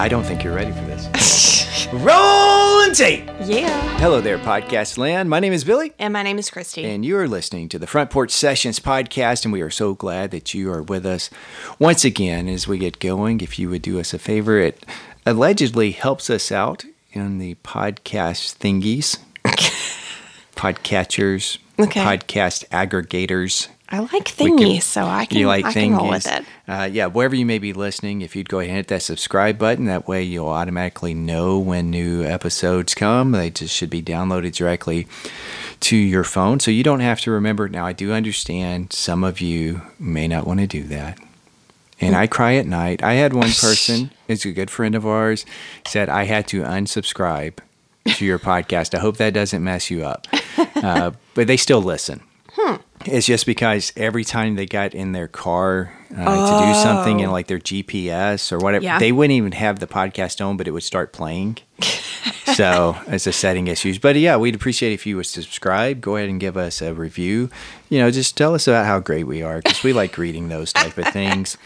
I don't think you're ready for this. Rolling tape. Yeah. Hello there, podcast land. My name is Billy. And my name is Christi. And you are listening to the Front Porch Sessions podcast, and we are so glad that you are with us once again as we get going. If you would do us a favor, it allegedly helps us out in the podcast thingies, podcatchers, Okay. podcast aggregators. I like thingies, can- so I can, you like I can roll with it. Uh, yeah, wherever you may be listening, if you'd go ahead and hit that subscribe button, that way you'll automatically know when new episodes come. They just should be downloaded directly to your phone, so you don't have to remember. Now, I do understand some of you may not want to do that. And I cry at night. I had one person, it's a good friend of ours, said I had to unsubscribe to your podcast. I hope that doesn't mess you up. Uh, but they still listen. It's just because every time they got in their car uh, to do something in like their GPS or whatever, Yeah. they wouldn't even have the podcast on, but it would start playing. so it's a setting issues. But yeah, we'd appreciate if you would subscribe. Go ahead and give us a review. You know, just tell us about how great we are because we like reading those type of things.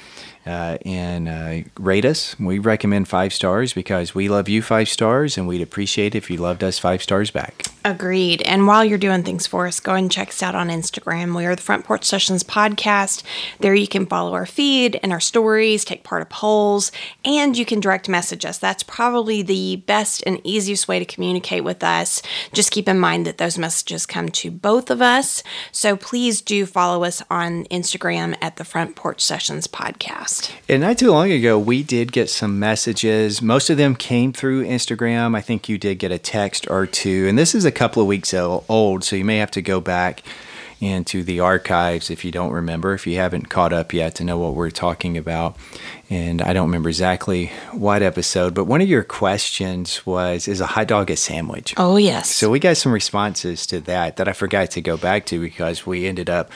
Uh, and uh, rate us. We recommend five stars because we love you five stars, and we'd appreciate if you loved us five stars back. Agreed. And while you're doing things for us, go and check us out on Instagram. We are the Front Porch Sessions podcast. There you can follow our feed and our stories, take part of polls, and you can direct message us. That's probably the best and easiest way to communicate with us. Just keep in mind that those messages come to both of us. So please do follow us on Instagram at the Front Porch Sessions podcast. And not too long ago, we did get some messages. Most of them came through Instagram. I think you did get a text or two. And this is a couple of weeks old, so you may have to go back into the archives if you don't remember, if you haven't caught up yet to know what we're talking about. And I don't remember exactly what episode, but one of your questions was Is a hot dog a sandwich? Oh, yes. So we got some responses to that that I forgot to go back to because we ended up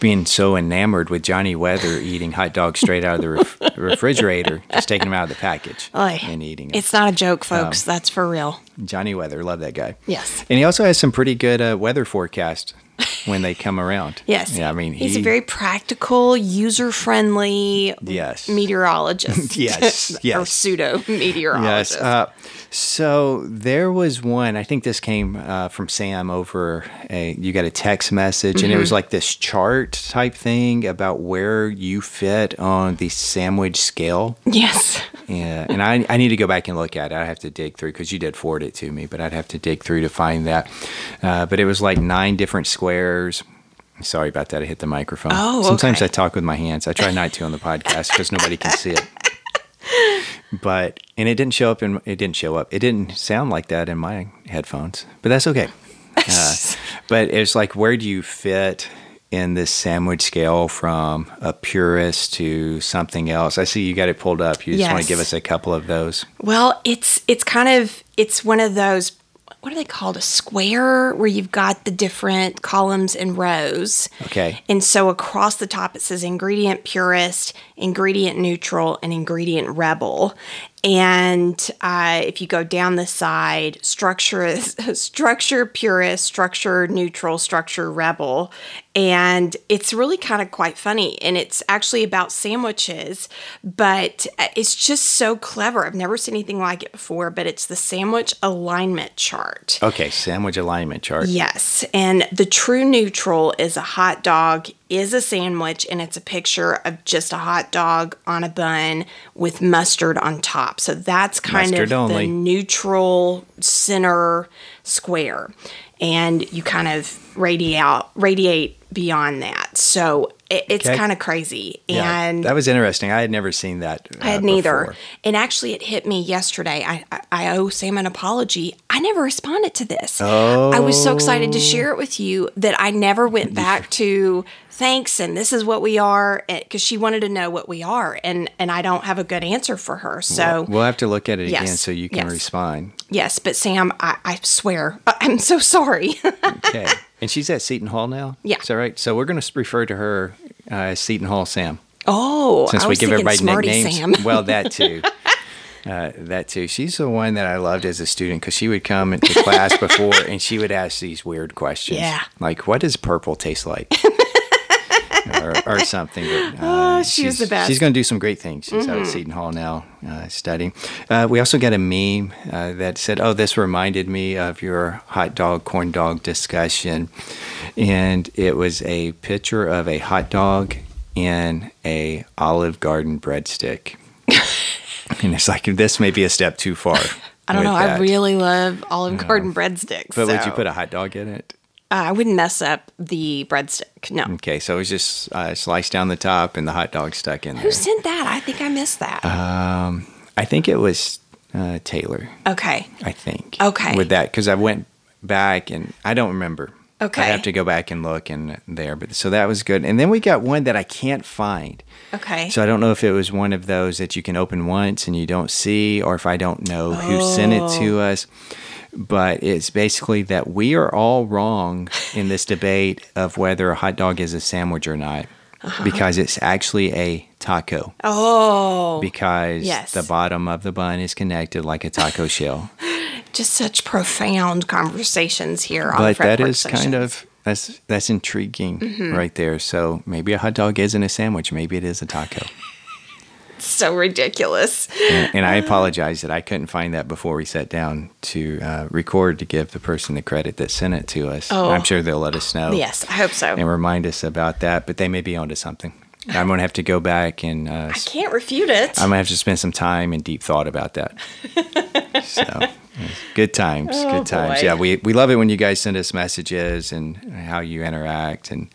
being so enamored with Johnny Weather eating hot dogs straight out of the ref- refrigerator, just taking them out of the package Oy. and eating them. It's not a joke, folks. That's for real. Johnny Weather, love that guy. Yes. And he also has some pretty good uh, weather forecast when they come around. Yes. Yeah, I mean, he's he- a very practical, user friendly Yes. meteorologist. Yes, or pseudo meteorologist. Yes. Uh, so there was one. I think this came uh, from Sam over. A, you got a text message, and it Mm-hmm. was like this chart type thing about where you fit on the sandwich scale. yes. Yeah, and I, I need to go back and look at it. I have to dig through because you did forward it to me, but I'd have to dig through to find that. Uh, but it was like nine different squares. Sorry about that. I hit the microphone. Oh, Sometimes okay. I talk with my hands. I try not to on the podcast because nobody can see it. But and it didn't show up in it didn't show up. It didn't sound like that in my headphones. But that's okay. Uh, but it's like where do you fit in this sandwich scale from a purist to something else? I see you got it pulled up. You just want to give us a couple of those. Well, it's it's kind of it's one of those what are they called? A square where you've got the different columns and rows. Okay. And so across the top it says ingredient purist, ingredient neutral, and ingredient rebel. And uh, if you go down the side, structure is structure purist, structure neutral, structure rebel. And it's really kind of quite funny. And it's actually about sandwiches, but uh, it's just so clever. I've never seen anything like it before, but it's the sandwich alignment chart. Okay, sandwich alignment chart. Yes. And the true neutral is a hot dog, is a sandwich, and it's a picture of just a hot dog on a bun with mustard on top. So that's kind Mustard of only. the neutral center square. And you kind of radiate radiate beyond that. So it, it's Okay. kind of crazy. Yeah, and that was interesting. I had never seen that. I had uh, neither. before. And actually, it hit me yesterday. I, I, I owe Sam an apology. I never responded to this. Oh. I was so excited to share it with you that I never went back to thanks and this is what we are because she wanted to know what we are and and I don't have a good answer for her. So We'll have to look at it again so you can yes. respond. yes, but Sam, I, I swear I'm so sorry. Okay. And she's at Seton Hall now? Yeah. Is that right? So we're going to refer to her uh, as Seton Hall Sam. oh, Since we give everybody Smarty nicknames. Sam. Well, that too. Uh, that too. She's the one that I loved as a student because she would come into class before and she would ask these weird questions. Yeah. Like, what does purple taste like? or, or something. But, uh, Oh, she she's- the best. Mm-hmm. She's going to do some great things. She's out at Seton Hall now uh, studying. Uh, we also got a meme uh, that said, "Oh, this reminded me of your hot dog corn dog discussion," and it was a picture of a hot dog in a Olive Garden breadstick. and it's like this may be a step too far. I don't know. I really love Olive Garden breadsticks. But would you put a hot dog in it? Uh, I wouldn't mess up the breadstick. No. Okay, so it was just uh, sliced down the top and the hot dog stuck in there. Who sent that? I think I missed that. Uh, I think it was uh, Taylor. okay. I think. Okay. With that, because I went back and I don't remember. Okay. I have to go back and look in there, but so that was good. And then we got one that I can't find. Okay. So I don't know if it was one of those that you can open once and you don't see, or if I don't know who sent it Oh. to us. But it's basically that we are all wrong in this debate of whether a hot dog is a sandwich or not, Uh-huh. because it's actually a taco. oh, Because Yes. the bottom of the bun is connected like a taco shell. just such profound conversations here. on but that Fretboard is kind of that's that's intriguing Mm-hmm. right there. So maybe a hot dog isn't a sandwich. Maybe it is a taco. so ridiculous. and, and I apologize that I couldn't find that before we sat down to uh, record to give the person the credit that sent it to us. Oh. I'm sure they'll let us know. Yes, I hope so. And remind us about that. But they may be onto something. I'm gonna have to go back and uh, I can't refute it. I'm gonna have to spend some time and deep thought about that. so good times, Oh, good times. boy. Yeah, we we love it when you guys send us messages and how you interact, and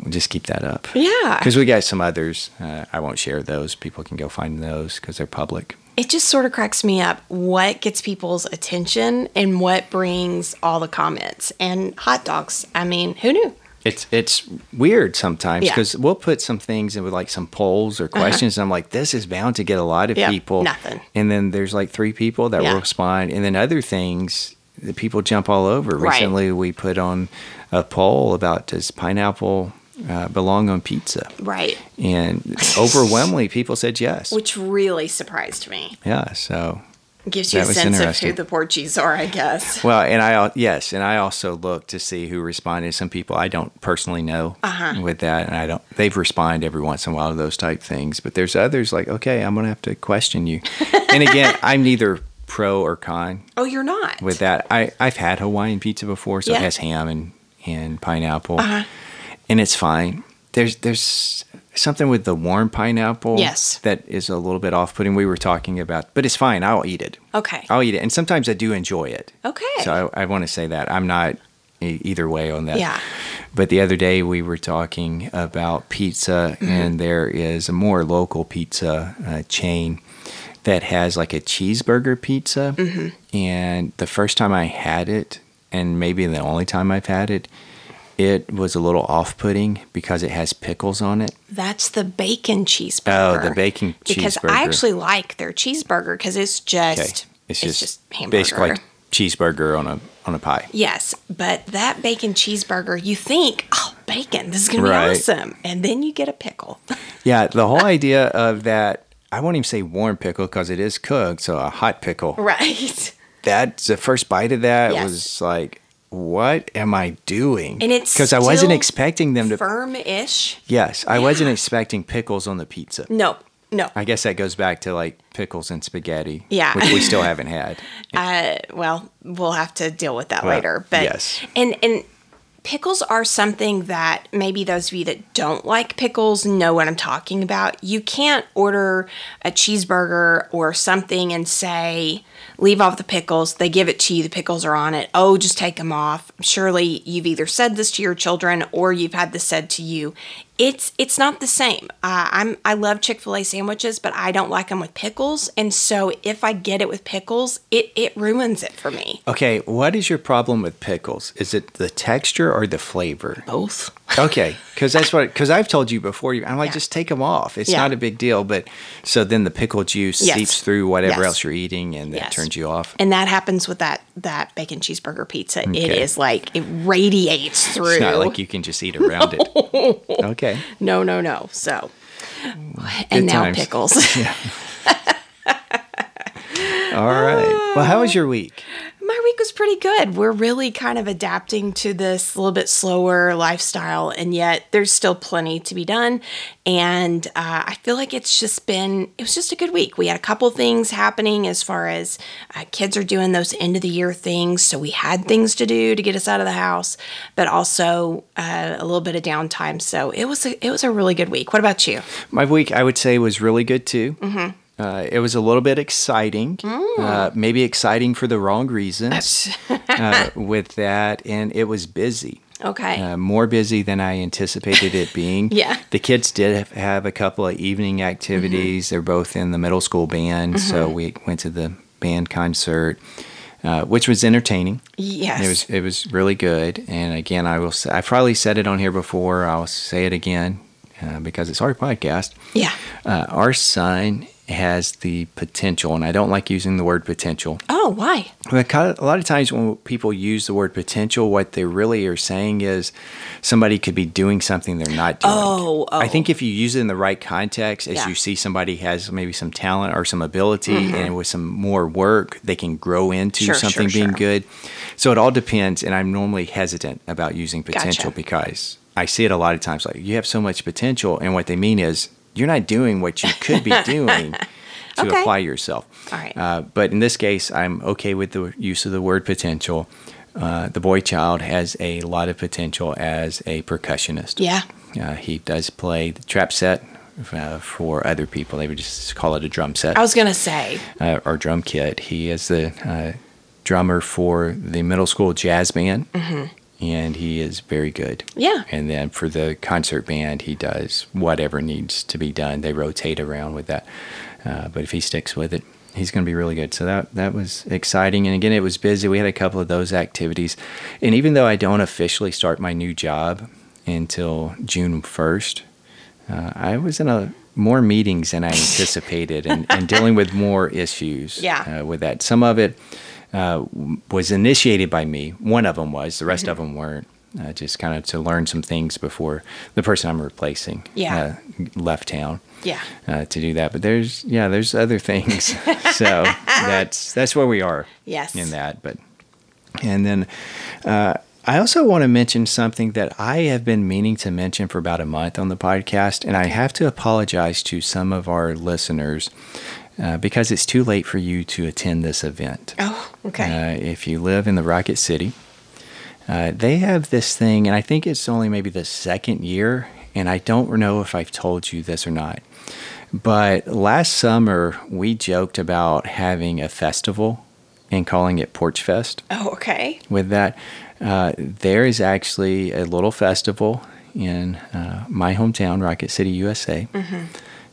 we'll just keep that up. Yeah. because we got some others. Uh, I won't share those. People can go find those because they're public. it just sort of cracks me up what gets people's attention and what brings all the comments. And hot dogs. I mean, who knew? It's it's weird sometimes Yeah. Uh-huh. because we'll put some things in with like some polls or questions. And I'm like, this is bound to get a lot of Yeah, people. nothing. And then there's like three people that Yeah. will respond, and then other things that people jump all over. Right. Recently, we put on a poll about does pineapple uh, belong on pizza, Right. and overwhelmingly people said yes. Which really surprised me. yeah, so Gives you That a sense of who the Porchies are, I guess. Well, and I yes, and I also look to see who responded. Some people I don't personally know Uh-huh. with that, and I don't. They've responded every once in a while to those type things, but there's others like, okay, I'm gonna have to question you. and again, I'm neither pro or con Oh, you're not. with that. I I've had Hawaiian pizza before, so Yeah. it has ham and and pineapple, Uh-huh. And it's fine. There's there's something with the warm pineapple, Yes. that is a little bit off-putting. We were talking about, but it's fine. I'll eat it. Okay. I'll eat it, and sometimes I do enjoy it. Okay. So I, I want to say that I'm not e- either way on that. Yeah. But the other day we were talking about pizza, Mm-hmm. and there is a more local pizza uh, chain that has like a cheeseburger pizza. Mm-hmm. And the first time I had it, and maybe the only time I've had it, it was a little off-putting because it has pickles on it. That's the bacon cheeseburger. Oh, the bacon cheeseburger. Because. I actually like their cheeseburger because it's just Okay, it's, it's just, just hamburger. basically like cheeseburger on a on a pie. Yes, but that bacon cheeseburger, you think, oh, bacon, this is gonna Right. be awesome, and then you get a pickle. Yeah, the whole idea of that, I won't even say warm pickle because it is cooked, so a hot pickle. right. That's the first bite of that Yes. was like, what am I doing? And it's because I wasn't expecting them to. Firm-ish. yes, I wasn't expecting pickles on the pizza. No, no. I guess that goes back to like pickles and spaghetti, Yeah. which we still haven't had. Uh, well, we'll have to deal with that Well, later. But yes. and and pickles are something that maybe those of you that don't like pickles know what I'm talking about. You can't order a cheeseburger or something and say leave off the pickles. They give it to you. The pickles are on it. Oh, just take them off. Surely you've either said this to your children or you've had this said to you. It's it's not the same. Uh, I'm I love Chick Fil A sandwiches, but I don't like them with pickles. And so if I get it with pickles, it it ruins it for me. Okay, what is your problem with pickles? Is it the texture or the flavor? Both. Okay, because that's what because I've told you before. you- I'm like, Yeah. just take them off. It's Yeah. not a big deal. But so then the pickle juice Yes. seeps through whatever Yes. else you're eating, and that Yes. turns you off. And that happens with that that bacon cheeseburger pizza. It Okay. is like it radiates through. It's not like you can just eat around it. Okay. No, no, no. So, Good and now times. pickles. All right. Well, how was your week? My week was pretty good. We're really kind of adapting to this little bit slower lifestyle, and yet there's still plenty to be done. And uh, I feel like it's just been, it was just a good week. We had a couple things happening as far as uh, kids are doing those end of the year things. So we had things to do to get us out of the house, but also uh, a little bit of downtime. So it was a, it was a really good week. What about you? My week, I would say, was really good too. Mm-hmm. Uh, it was a little bit exciting, uh, maybe exciting for the wrong reasons uh, with that, and it was busy. Okay. Uh, more busy than I anticipated it being. Yeah. The kids did have- a couple of evening activities. They're both in the middle school band, so we went to the band concert, uh, which was entertaining. yes. It was it was really good. And again, I will say I probably said it on here before. I'll say it again uh, because it's our podcast. yeah. Uh, our son has the potential, and I don't like using the word potential. Oh, why? A lot of times when people use the word potential, what they really are saying is somebody could be doing something they're not doing. Oh, oh. I think if you use it in the right context, as Yeah. you see somebody has maybe some talent or some ability, and with some more work, they can grow into Mm-hmm. Sure, sure, something being sure. good. So it all depends, and I'm normally hesitant about using potential Gotcha. because I see it a lot of times like you have so much potential, and what they mean is you're not doing what you could be doing to Okay. apply yourself. All right. Uh, but in this case, I'm okay with the use of the word potential. Uh, the boy child has a lot of potential as a percussionist. Yeah. Uh, he does play the trap set uh, for other people. They would just call it a drum set I was going to say, uh, or drum kit. He is the uh, drummer for the middle school jazz band, and he is very good. Yeah. And then for the concert band, he does whatever needs to be done. They rotate around with that, uh, but if he sticks with it, he's going to be really good. So that that was exciting. And again, it was busy. We had a couple of those activities, and even though I don't officially start my new job until June first, uh, I was in a more meetings than I anticipated, and, and dealing with more issues. Yeah. Uh, with that, some of it uh, was initiated by me. One of them was. The rest Mm-hmm. of them weren't. Uh, just kind of to learn some things before the person I'm replacing Yeah. uh, left town yeah. uh, to do that. But there's yeah, there's other things. so that's that's where we are Yes. in that. But and then uh, I also want to mention something that I have been meaning to mention for about a month on the podcast, and I have to apologize to some of our listeners. Uh, because it's too late for you to attend this event. Oh, okay. Uh, if you live in the Rocket City, uh, they have this thing, and I think it's only maybe the second year, and I don't know if I've told you this or not. But last summer, we joked about having a festival and calling it Porch Fest. oh, okay. With that, uh, there is actually a little festival in uh, my hometown, Rocket City, USA,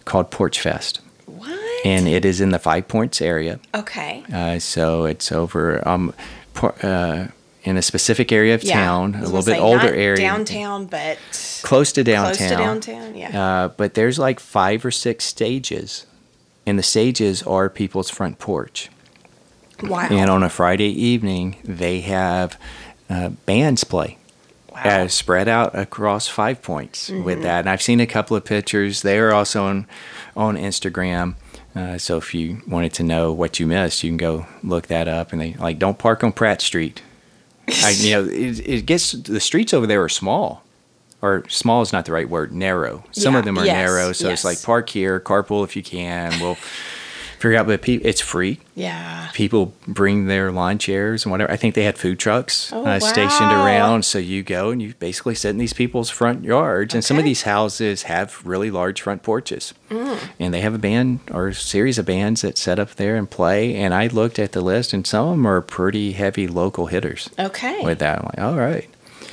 called Porch Fest. What? And it is in the Five Points area. okay. Uh, so it's over um, por- uh, in a specific area of Yeah. town, a little bit say, older area, Downtown, but close to downtown. close to downtown. Yeah. Uh, but there's like five or six stages, and the stages are people's front porch. wow. And on a Friday evening, they have uh, bands play. Wow. Uh, spread out across five points Mm-hmm. with that, and I've seen a couple of pictures. They are also on on Instagram. Uh, so if you wanted to know what you missed, you can go look that up. And they like don't park on Pratt Street. I, you know, it, it gets the streets over there are small, or small is not the right word. Narrow. Some Yeah, of them are yes, narrow, so yes. it's like park here, carpool if you can. We'll figure out, but pe- it's free yeah. people bring their lawn chairs and whatever. I think they had food trucks Oh, uh, stationed around. So you go and you basically sit in these people's front yards. And some of these houses have really large front porches. Mm. And they have a band or a series of bands that set up there and play. And I looked at the list, and some of them are pretty heavy local hitters Okay. with that. I'm like, all right.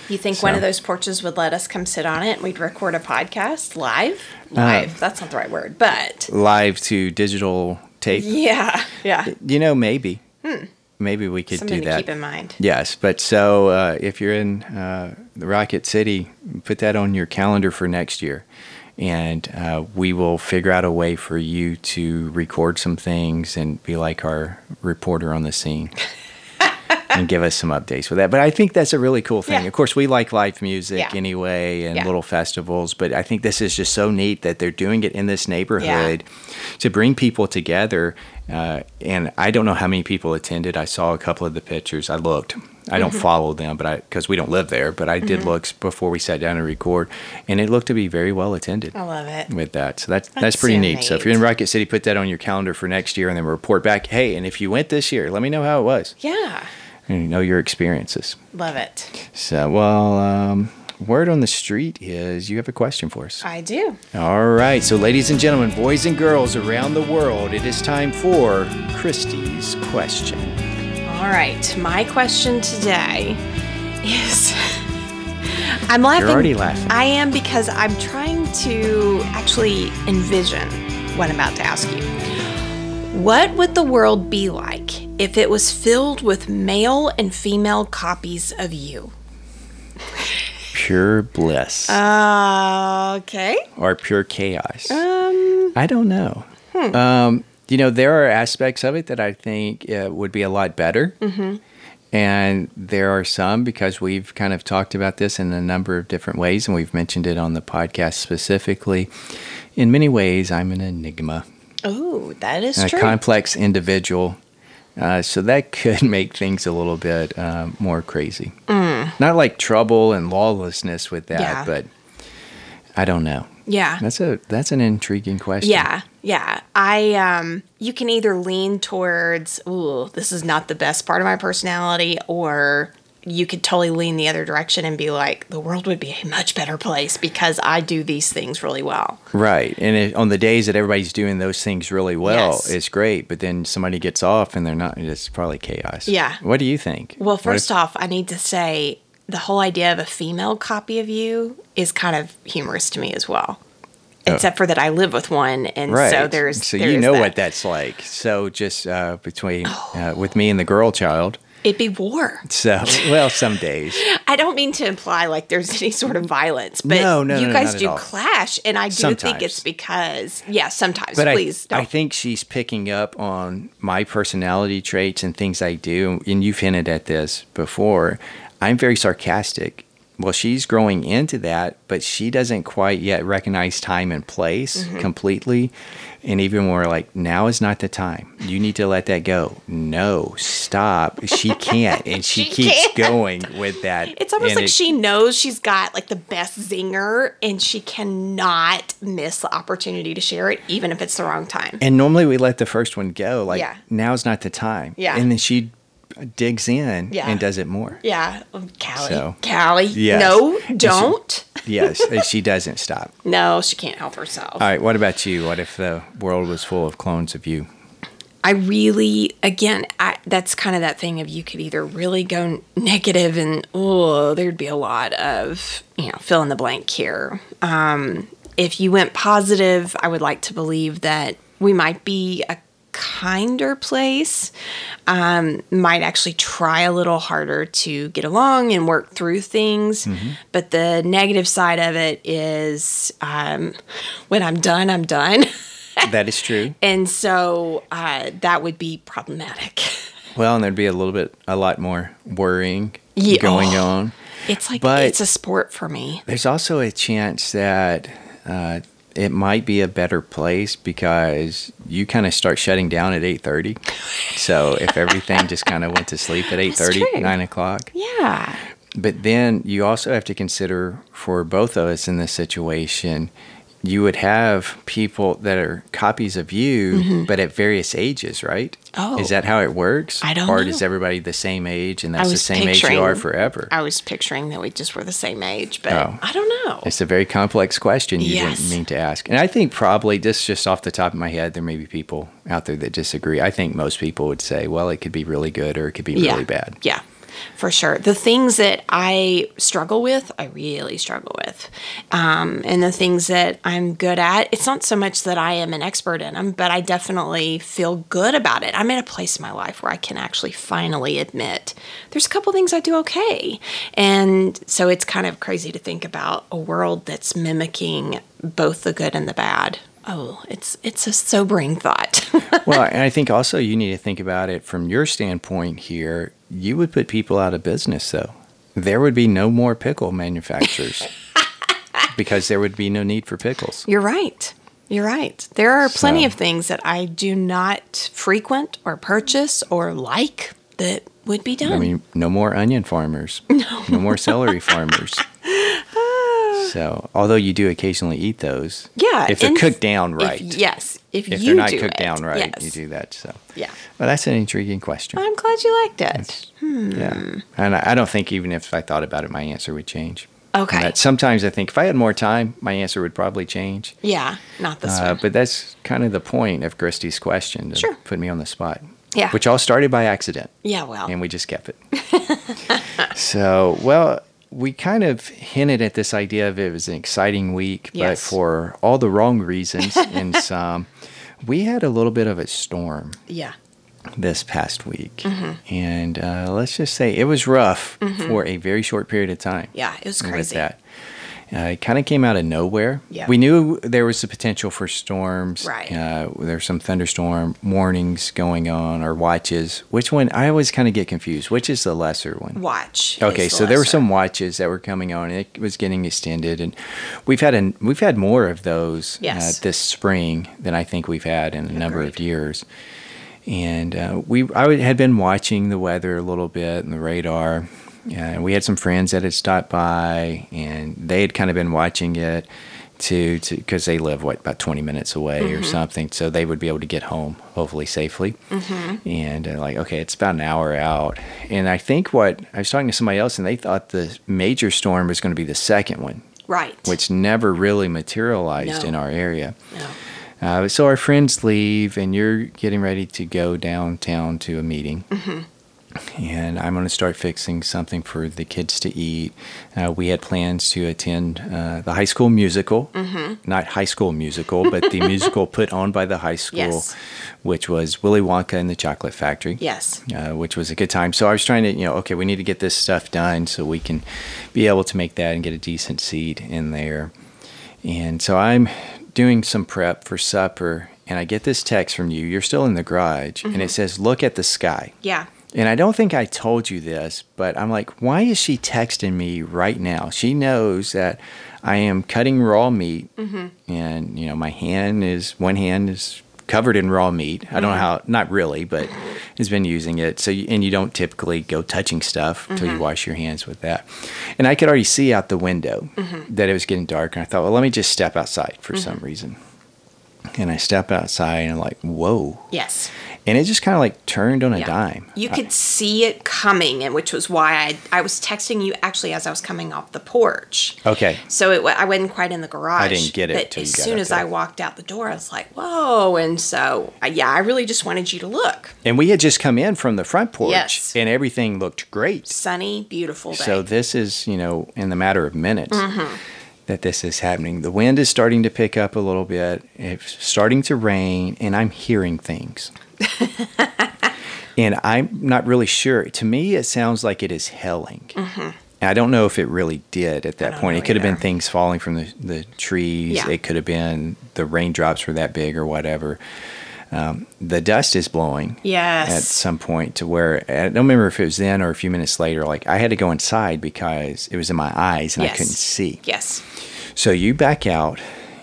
You think one of those porches would let us come sit on it and we'd record a podcast live? Uh, Live. That's not the right word, but Live to digital tape. yeah, yeah. You know, maybe. Maybe we could Something do to that. keep in mind. Yes, but so uh, if you're in uh, the Rocket City, put that on your calendar for next year, and uh, we will figure out a way for you to record some things and be like our reporter on the scene. and give us some updates with that. But I think that's a really cool thing. Yeah. Of course, we like live music Yeah. anyway and Yeah. little festivals, but I think this is just so neat that they're doing it in this neighborhood to bring people together. Uh, and I don't know how many people attended. I saw a couple of the pictures. I looked. I don't Mm-hmm. follow them, but I because we don't live there. But I did look before we sat down to record, and it looked to be very well attended I love it. with that. So that's that's, That's pretty so neat. So if you're in Rocket City, put that on your calendar for next year, and then report back. Hey, and if you went this year, let me know how it was. Yeah. And you know your experiences. Love it. So well, um, word on the street is you have a question for us. I do. All right. So ladies and gentlemen, boys and girls around the world, it is time for Christi's question. All right. My question today is I'm laughing. You're already laughing. I am because I'm trying to actually envision what I'm about to ask you. What would the world be like if it was filled with male and female copies of you? Pure bliss Uh, okay. or pure chaos. Um, I don't know. Um, you know, there are aspects of it that I think uh, would be a lot better. Mm-hmm. And there are some because we've kind of talked about this in a number of different ways, and we've mentioned it on the podcast specifically. In many ways, I'm an enigma, oh, that is a true. complex individual. Uh, so that could make things a little bit uh, more crazy. Not like trouble and lawlessness with that, Yeah. but I don't know. yeah. That's a that's an intriguing question. Yeah, yeah. I um you can either lean towards, ooh, this is not the best part of my personality, or you could totally lean the other direction and be like, the world would be a much better place because I do these things really well. Right. And it, on the days that everybody's doing those things really well, Yes. it's great. But then somebody gets off and they're not, it's probably chaos. Yeah. What do you think? Well, first if- off, I need to say the whole idea of a female copy of you is kind of humorous to me as well. Except for that I live with one, and Oh. Right. so there's so there's you know that. what that's like. So just uh, between uh, with me and the girl child. It'd be war. So well, some days. I don't mean to imply like there's any sort of violence, but No, no, you no, guys do clash, and I do think it's because yeah, sometimes. But please I, don't. I think she's picking up on my personality traits and things I do. And you've hinted at this before. I'm very sarcastic. Well, she's growing into that, but she doesn't quite yet recognize time and place Mm-hmm. completely. And even more like, now is not the time. You need to let that go. No, stop. She can't. And she, She keeps can't. going with that. it's almost And like it- she knows she's got like the best zinger, and she cannot miss the opportunity to share it, even if it's the wrong time. And normally we let the first one go. Like, Yeah. now is not the time. Yeah. And then she digs in Yeah. and does it more. yeah, um, Callie, So, Callie, yes. no, don't. yes, she doesn't stop. No, she can't help herself. All right, what about you? What if the world was full of clones of you? I really, again, I, that's kind of that thing of you could either really go negative and oh, there'd be a lot of you know fill in the blank here. Um, if you went positive, I would like to believe that we might be a kinder place. Um, might actually try a little harder to get along and work through things. But the negative side of it is um, when I'm done, I'm done. That is true. And so uh, that would be problematic. Well, and there'd be a little bit, a lot more worrying Yeah. going Oh. on. It's like But- it's a sport for me. There's also a chance that uh, it might be a better place because you kind of start shutting down at 8.30. So if everything just kind of went to sleep at 8.30, 9 o'clock. Yeah. But then you also have to consider for both of us in this situation, you would have people that are copies of you, but at various ages, right? Mm-hmm. Oh. Is that how it works? I don't Or know. is everybody the same age and that's the same age you are forever? I was picturing that we just were the same age, but Oh. I don't know. It's a very complex question you Yes. didn't mean to ask. And I think probably just just off the top of my head, there may be people out there that disagree. I think most people would say, well, it could be really good or it could be yeah. really bad. Yeah. For sure. The things that I struggle with, I really struggle with. Um, and the things that I'm good at, it's not so much that I am an expert in them, but I definitely feel good about it. I'm in a place in my life where I can actually finally admit there's a couple things I do okay. And so it's kind of crazy to think about a world that's mimicking both the good and the bad. Oh, it's it's a sobering thought. well, and I think also you need to think about it from your standpoint here. You would put people out of business, though. There would be no more pickle manufacturers because there would be no need for pickles. You're right. You're right. There are plenty So- of things that I do not frequent or purchase or like that would be done. I mean, no more onion farmers, no, no more celery farmers. So, although you do occasionally eat those, yeah. if they're cooked down if- right, yes. If, if you they're not do cooked it, down right, yes. you do that. So, Yeah. well, that's an intriguing question. I'm glad you liked it. Yeah, and I, I don't think even if I thought about it, my answer would change. Okay. Sometimes I think if I had more time, my answer would probably change. Yeah. Not this Uh, one. but that's kind of the point of Christi's question to Sure. put me on the spot. Yeah. Which all started by accident, yeah. Well. and we just kept it. so, well, we kind of hinted at this idea of it was an exciting week, but for all the wrong reasons in some. We had a little bit of a storm yeah. this past week. Mm-hmm. And uh, let's just say it was rough for a very short period of time. Yeah. It was With crazy. that. Uh, it kind of came out of nowhere. Yeah. We knew there was the potential for storms. Right. Uh, there's some thunderstorm warnings going on or watches. Which one? I always kind of get confused. Which is the lesser one? Watch. Okay, the so there were some watches that were coming on. and It was getting extended, and we've had an, we've had more of those Yes. uh, this spring than I think we've had in a number of years. And uh, we I had been watching the weather a little bit and the radar. And we had some friends that had stopped by, and they had kind of been watching it to to because they live what about 20 minutes away Mm-hmm. or something so they would be able to get home hopefully safely Mm-hmm. and uh, like okay it's about an hour out and i think what i was talking to somebody else and they thought the major storm was going to be the second one Right. which never really materialized No. in our area No. uh, so our friends leave and you're getting ready to go downtown to a meeting and I'm going to start fixing something for the kids to eat. Uh, we had plans to attend uh, the high school musical, not high school musical, but the musical put on by the high school, Yes. which was Willy Wonka and the Chocolate Factory. Yes. Uh, which was a good time. So I was trying to, you know, okay, we need to get this stuff done so we can be able to make that and get a decent seat in there. And so I'm doing some prep for supper, and I get this text from you. You're still in the garage, and it says, "Look at the sky." Yeah. And I don't think I told you this, but I'm like, why is she texting me right now? She knows that I am cutting raw meat, mm-hmm. and you know my hand is one hand is covered in raw meat. I don't know mm-hmm. how, not really, but has been using it. So you, and you don't typically go touching stuff until you mm-hmm. wash your hands with that. And I could already see out the window that it was getting dark, and I thought, well, let me just step outside for some reason. And I step outside, and I'm like, whoa. Yes. And it just kind of like turned on a Yeah. dime. You could see it coming, and which was why I I was texting you actually as I was coming off the porch. Okay. So it, I wasn't quite in the garage. I didn't get it But as soon as. I walked out the door, I was like, "Whoa!" And so, uh, yeah, I really just wanted you to look. And we had just come in from the front porch Yes. and everything looked great. Sunny, beautiful day. So this is, you know, in the matter of minutes Mm-hmm. That this is happening. The wind is starting to pick up a little bit. It's starting to rain and I'm hearing things. and I'm not really sure. To me, it sounds like it is helling. And I don't know if it really did at that Mm-hmm. point. It could have been things falling from the, the trees. Yeah. It could have been the raindrops were that big or whatever. Um, the dust is blowing yes. at some point to where I don't remember if it was then or a few minutes later. Like I had to go inside because it was in my eyes and I couldn't see. yes. So you back out,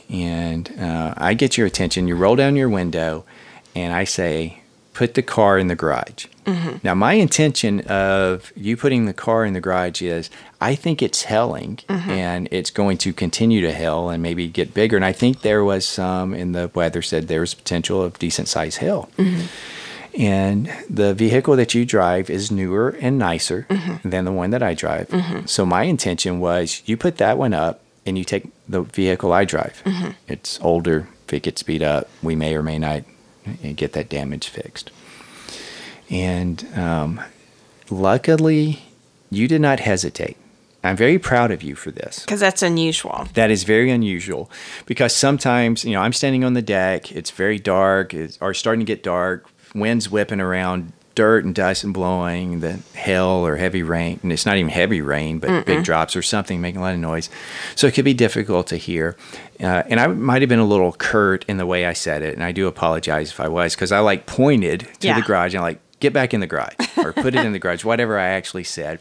and uh, I get your attention. You roll down your window, and I say, "Put the car in the garage." Mm-hmm. Now, my intention of you putting the car in the garage is I think it's helling Mm-hmm. and it's going to continue to hell and maybe get bigger. And I think there was some in the weather said there was potential of decent size hail. And the vehicle that you drive is newer and nicer than the one that I drive. So my intention was you put that one up and you take the vehicle I drive. It's older. If it gets beat up, we may or may not uh, get that damage fixed. And um, luckily, you did not hesitate. I'm very proud of you for this. Because that's unusual. That is very unusual because sometimes, you know, I'm standing on the deck, it's very dark, it's or starting to get dark, winds whipping around, dirt and dust and blowing, the hail or heavy rain, and it's not even heavy rain, but big drops or something making a lot of noise. So it could be difficult to hear. Uh, and I might have been a little curt in the way I said it, and I do apologize if I was because I like pointed to Yeah. the garage and like get back in the garage or put it in the garage, whatever I actually said.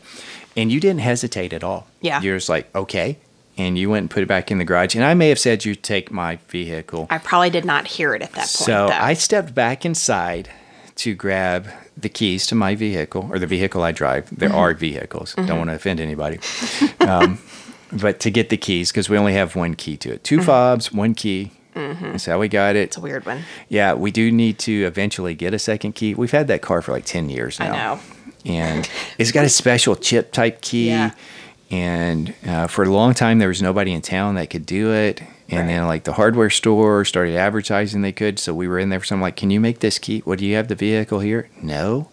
And you didn't hesitate at all. Yeah. You're just like, okay. And you went and put it back in the garage. And I may have said you take my vehicle. I probably did not hear it at that point. So though. I stepped back inside to grab the keys to my vehicle or the vehicle I drive. There Mm-hmm. are vehicles. Don't want to offend anybody. Um, but to get the keys, because we only have one key to it 2 fobs, one key. That's how we got it. Mm-hmm. it's a weird one. Yeah, we do need to eventually get a second key. We've had that car for like 10 years I now. know. And it's got a special chip type key. Yeah. And uh, for a long time, there was nobody in town that could do it. And Right. then, like, the hardware store started advertising they could. So we were in there for something like, Can you make this key? What do you have the vehicle here? No.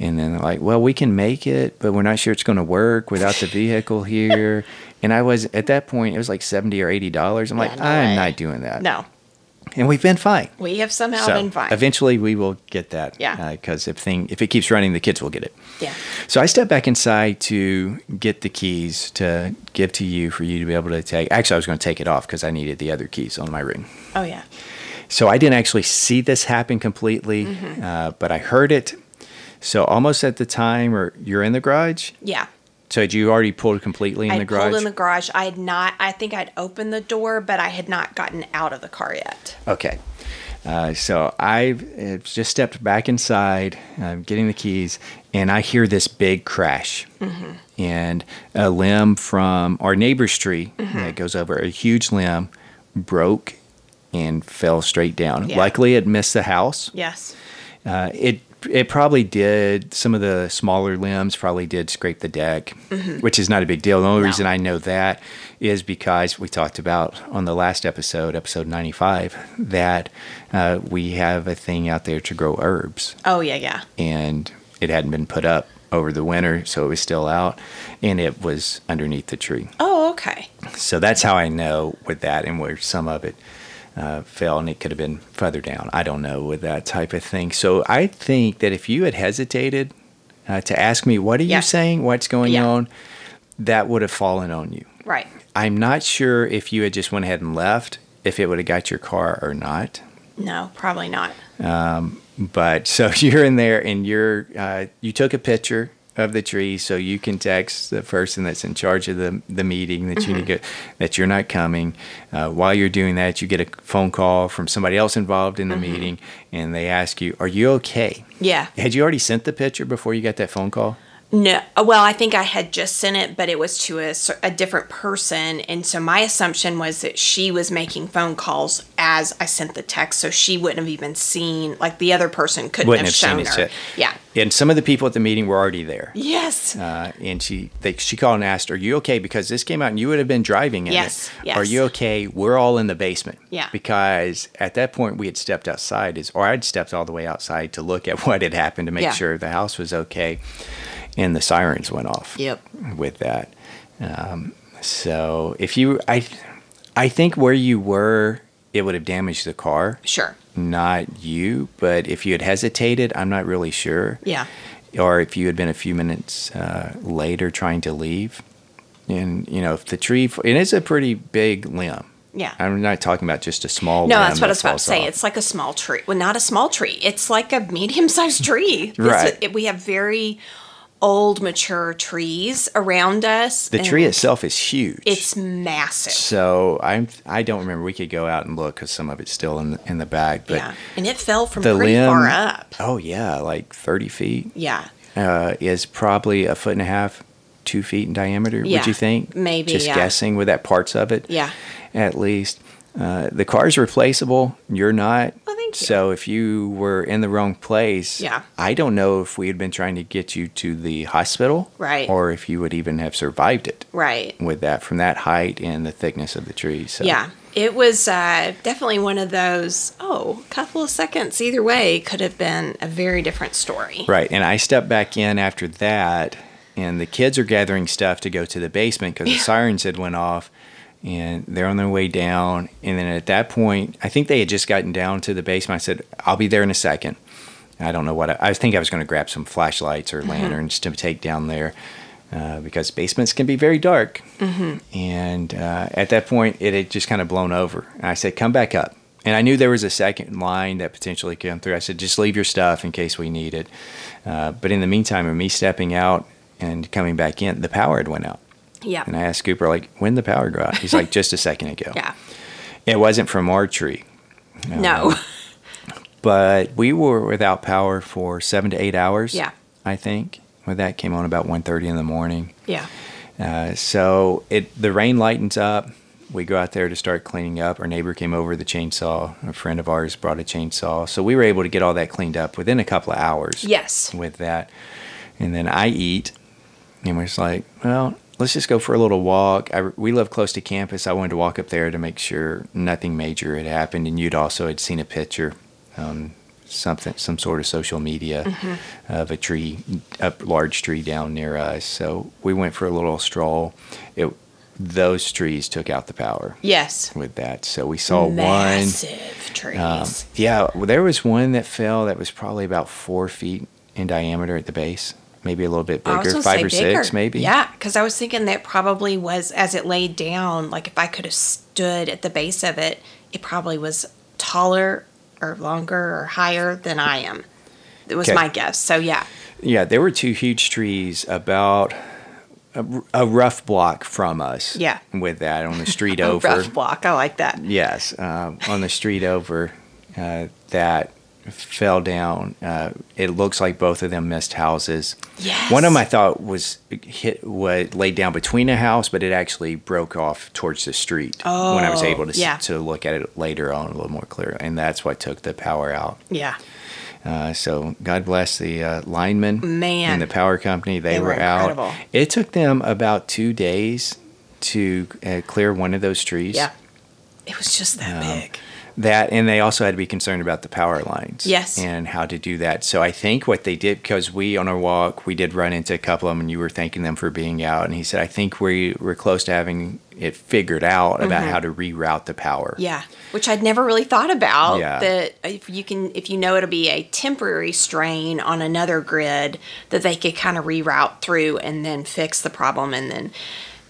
And then they're like, Well, we can make it, but we're not sure it's going to work without the vehicle here. And I was, at that point, it was like 70 or $80. I'm like, no I'm way. not doing that. No, And we've been fine. we have somehow So been fine. eventually we will get that. Yeah. Uh, because if thing if it keeps running, the kids will get it. Yeah. So I stepped back inside to get the keys to give to you for you to be able to take. Actually, I was going to take it off because I needed the other keys on my ring. Oh yeah. So I didn't actually see this happen completely, Mm-hmm. uh, but I heard it. So almost at the time, or you're in the garage. Yeah. So had you already pulled completely in I the garage? pulled in the garage. I had not. I think I'd opened the door, but I had not gotten out of the car yet. Okay. Uh, so I uh, just stepped back inside, uh, getting the keys, and I hear this big crash. And a limb from our neighbor's tree that goes over, a huge limb, broke and fell straight down. Yeah. Luckily, it missed the house. Yes. Uh, it it probably did. Some of the smaller limbs probably did scrape the deck, which is not a big deal. The only Mm-hmm. No. reason I know that is because we talked about on the last episode, episode ninety five, that uh, we have a thing out there to grow herbs, Oh yeah, yeah. and it hadn't been put up over the winter, so it was still out, and it was underneath the tree. Oh okay. So that's how I know with that and where some of it uh, fell, and it could have been further down. I don't know with that type of thing. So I think that if you had hesitated uh, to ask me, what are Yeah. you saying? What's going Yeah. on? That would have fallen on you. Right. I'm not sure if you had just went ahead and left, if it would have got your car or not. No, probably not. But so you're in there and you're uh, you took a picture of the tree so you can text the person that's in charge of the the meeting that you need to that you're not coming. Uh, while you're doing that, you get a phone call from somebody else involved in the meeting, and they ask you, "Are you okay?" Yeah. Had you already sent the picture before you got that phone call? No, uh, well, I think I had just sent it, but it was to a, a different person. And so my assumption was that she was making phone calls as I sent the text. So she wouldn't have even seen, like the other person couldn't Wouldn't have, have seen shown it her. yet. Yeah. And some of the people at the meeting were already there. Yes. Uh, and she they, she called and asked, "Are you okay?" Because this came out and you would have been driving in Yes, it. yes. Are you okay? We're all in the basement. Yeah. Because at that point we had stepped outside, is or I'd stepped all the way outside to look at what had happened to make Yeah. sure the house was okay, and the sirens went off. Yep. With that, um, so if you, I, I think where you were, it would have damaged the car, Sure. not you. But if you had hesitated, I'm not really sure Yeah. or if you had been a few minutes uh, later trying to leave. And, you know, if the tree, and it is a pretty big limb. Yeah. I'm not talking about just a small No, that's what I was about to say. off. It's like a small tree. Well, not a small tree. It's like a medium-sized tree. This- Right. it- we have very old, mature trees around us. the tree itself is huge. It's massive. so I'm, I don't remember. We could go out and look because some of it's still in the, in the bag. But yeah, and it fell from the pretty limb, far up. oh, yeah, like 30 feet Yeah, uh, is probably a foot and a half, two feet in diameter, Yeah, would you think? maybe, Just yeah. guessing with that parts of it. Yeah. At least. Uh, the car's replaceable. You're not. Well, thank you. So if you were in the wrong place, Yeah. I don't know if we had been trying to get you to the hospital, Right. or if you would even have survived it right. with that from that height and the thickness of the tree. So Yeah, it was uh, definitely one of those. Oh, a couple of seconds either way could have been a very different story. Right. And I stepped back in after that, and the kids are gathering stuff to go to the basement because the sirens had went off, and they're on their way down. And then at that point, I think they had just gotten down to the basement. I said, "I'll be there in a second. I don't know what I, I think I was going to grab some flashlights or lanterns to take down there. Uh, because basements can be very dark, and uh, at that point, it had just kind of blown over. And I said, "Come back up." And I knew there was a second line that potentially come through. I said, just leave your stuff in case we need it. Uh, but in the meantime, of me stepping out and coming back in, the power had went out. Yeah. And I asked Cooper, like, when the power go out? He's like, just a second ago. Yeah. It wasn't from our tree. No. but we were without power for seven to eight hours. Yeah. I think. Well, that came on about 1.30 in the morning. Yeah. Uh, so it the rain lightens up. We go out there to start cleaning up. Our neighbor came over with a chainsaw. A friend of ours brought a chainsaw. So we were able to get all that cleaned up within a couple of hours. Yes. With that. And then I eat. And we're just like, well, let's just go for a little walk. I, we live close to campus. I wanted to walk up there to make sure nothing major had happened. And you'd also had seen a picture on something, some sort of social media Mm-hmm. of a tree, a large tree down near us. So we went for a little stroll. It, those trees took out the power Yes. with that. So we saw one. Massive trees. Um, yeah, well, there was one that fell that was probably about four feet in diameter at the base, maybe a little bit bigger, five or bigger. six, maybe. Yeah, because I was thinking that probably was as it laid down. Like if I could have stood at the base of it, it probably was taller or longer or higher than I am. It was Okay. my guess. So yeah, Yeah, there were two huge trees about a, a rough block from us. Yeah. With that on the street a over. rough block. I like that. Yes, um, on the street over uh, that fell down. Uh, it looks like both of them missed houses. Yes. One of them I thought was hit, was laid down between a house, but it actually broke off towards the street Oh, when I was Oh, able to s- yeah. to look at it later on a little more clear, and that's what took the power out. Yeah. Uh, so God bless the uh, linemen Man. and the power company. They, They were, were out. It took them about two days to uh, clear one of those trees. Yeah. It was just that Um, big. That and they also had to be concerned about the power lines. Yes. And how to do that. So I think what they did because we on our walk we did run into a couple of them and you were thanking them for being out and he said I think we were close to having it figured out about how to reroute the power. Mm-hmm. Yeah, which I'd never really thought about. Yeah. That if you can, if you know it'll be a temporary strain on another grid, that they could kind of reroute through and then fix the problem, and then,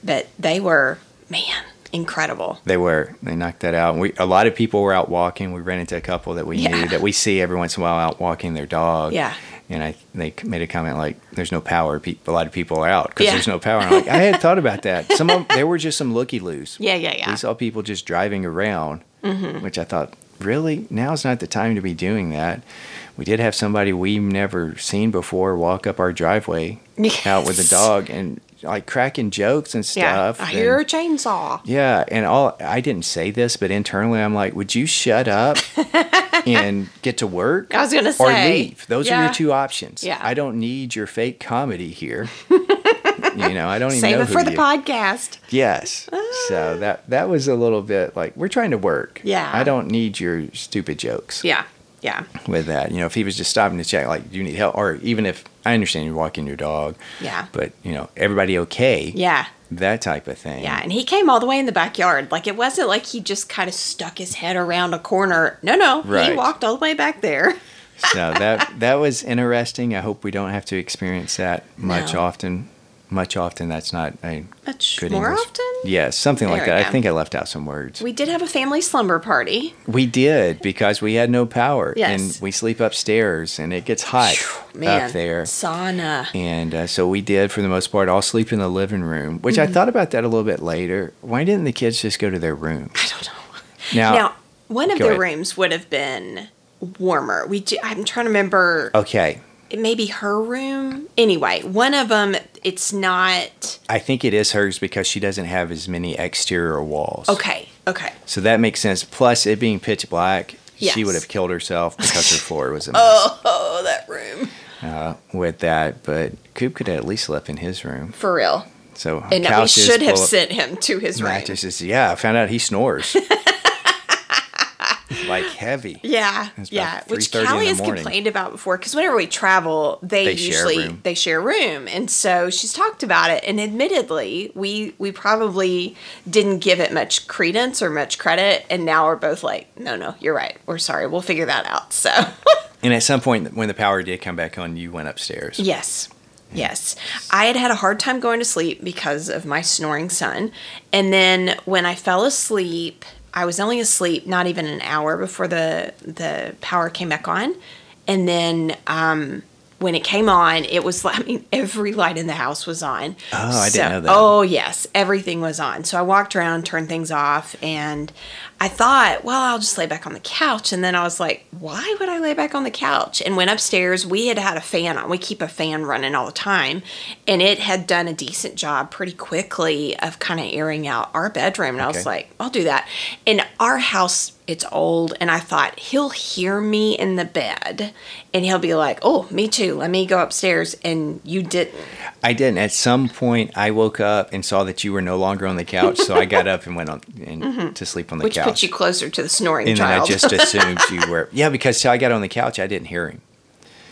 but they were man incredible. They were. They knocked that out. We a lot of people were out walking. We ran into a couple that we Yeah. knew that we see every once in a while out walking their dog. Yeah. And I they made a comment like, "There's no power. A lot of people are out because Yeah. there's no power." I'm like, I had thought about that. Some of there were just some looky loos. Yeah, yeah, yeah. We saw people just driving around, mm-hmm. which I thought, really, now's not the time to be doing that. We did have somebody we've never seen before walk up our driveway out with a dog and like cracking jokes and Yeah, stuff. I and- hear a chainsaw. yeah, and all I didn't say this, but internally I'm like, would you shut up and get to work? I was gonna say, or leave. Those are your two options. Yeah. I don't need your fake comedy here. you know, I don't even Save it for the you- podcast. Yes. So ah. that that was a little bit like we're trying to work. Yeah. I don't need your stupid jokes Yeah, yeah, with that. You know, if he was just stopping to check, like, do you need help? Or even if I understand you're walking your dog. Yeah. But you know, everybody okay? yeah. That type of thing. Yeah, and he came all the way in the backyard. Like it wasn't like he just kind of stuck his head around a corner. No, no, he walked all the way back there. so that that was interesting. I hope we don't have to experience that much No. often. Much often, that's not a Much good more English. often. Yes, something like There we that. I think I left out some words. We did have a family slumber party. We did because we had no power, Yes. and we sleep upstairs, and it gets hot Man, up there. sauna. And uh, so we did, for the most part, all sleep in the living room. Which Mm-hmm. I thought about that a little bit later. Why didn't the kids just go to their room? I don't know. Now, now, one of go the ahead. rooms would have been warmer. We, ju- I'm trying to remember. okay, It may be her room. Anyway, one of them. It's not. I think it is hers because she doesn't have as many exterior walls. Okay. Okay. So that makes sense. Plus, it being pitch black, Yes. she would have killed herself because her floor was a mess Oh, that room. uh, with that. But Coop could have at least slept in his room. For real. So And we couches should have sent him to his room. mattresses. Yeah, I found out he snores. like heavy. Yeah, yeah. Which 3:30 Callie has complained about before because whenever we travel, they, They usually room. they share room, and so she's talked about it. And admittedly, we we probably didn't give it much credence or much credit, and now we're both like, no, no, you're right. We're sorry. We'll figure that out. So And at some point, when the power did come back on, you went upstairs. yes. Yes. I had had a hard time going to sleep because of my snoring son. And then when I fell asleep, I was only asleep not even an hour before the the power came back on, and then um, when it came on, it was I mean every light in the house was on. Oh, I didn't know that. Oh yes, everything was on. So I walked around, turned things off, and I thought, well, I'll just lay back on the couch. And then I was like, why would I lay back on the couch? And went upstairs. We had had a fan on. We keep a fan running all the time, and it had done a decent job pretty quickly of kind of airing out our bedroom. And I was like, I'll do that. And our house, it's old, and I thought he'll hear me in the bed, and he'll be like, oh, me too. Let me go upstairs. And you didn't. I didn't. At some point, I woke up and saw that you were no longer on the couch, so I got up and went on and to sleep on the Mm-hmm. Which couch. Puts you closer to the snoring and then child. I just assumed you were. Yeah, because till I got on the couch, I didn't hear him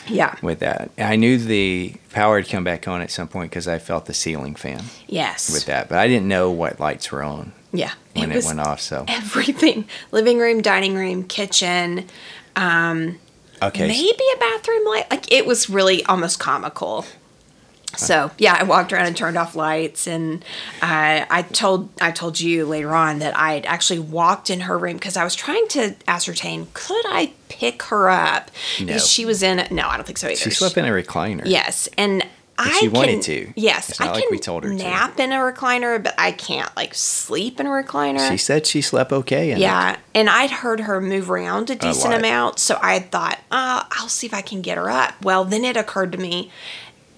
yeah. with that. I knew the power had come back on at some point because I felt the ceiling fan Yes. with that, but I didn't know what lights were on Yeah. when it, was went off. So everything living room, dining room, kitchen, um, okay, maybe a bathroom light. Like it was really almost comical. So yeah, I walked around and turned off lights, and I I told I told you later on that I had actually walked in her room because I was trying to ascertain could I pick her up No. because she was in no I don't think so either. she slept in a recliner. Yes, and I she wanted can- to. Yes, It's not I like can we told her to. nap in a recliner, but I can't like sleep in a recliner. She said she slept okay. In it. Yeah, and I'd heard her move around a decent lot. amount, so I thought, uh, I'll see if I can get her up. Well, then it occurred to me,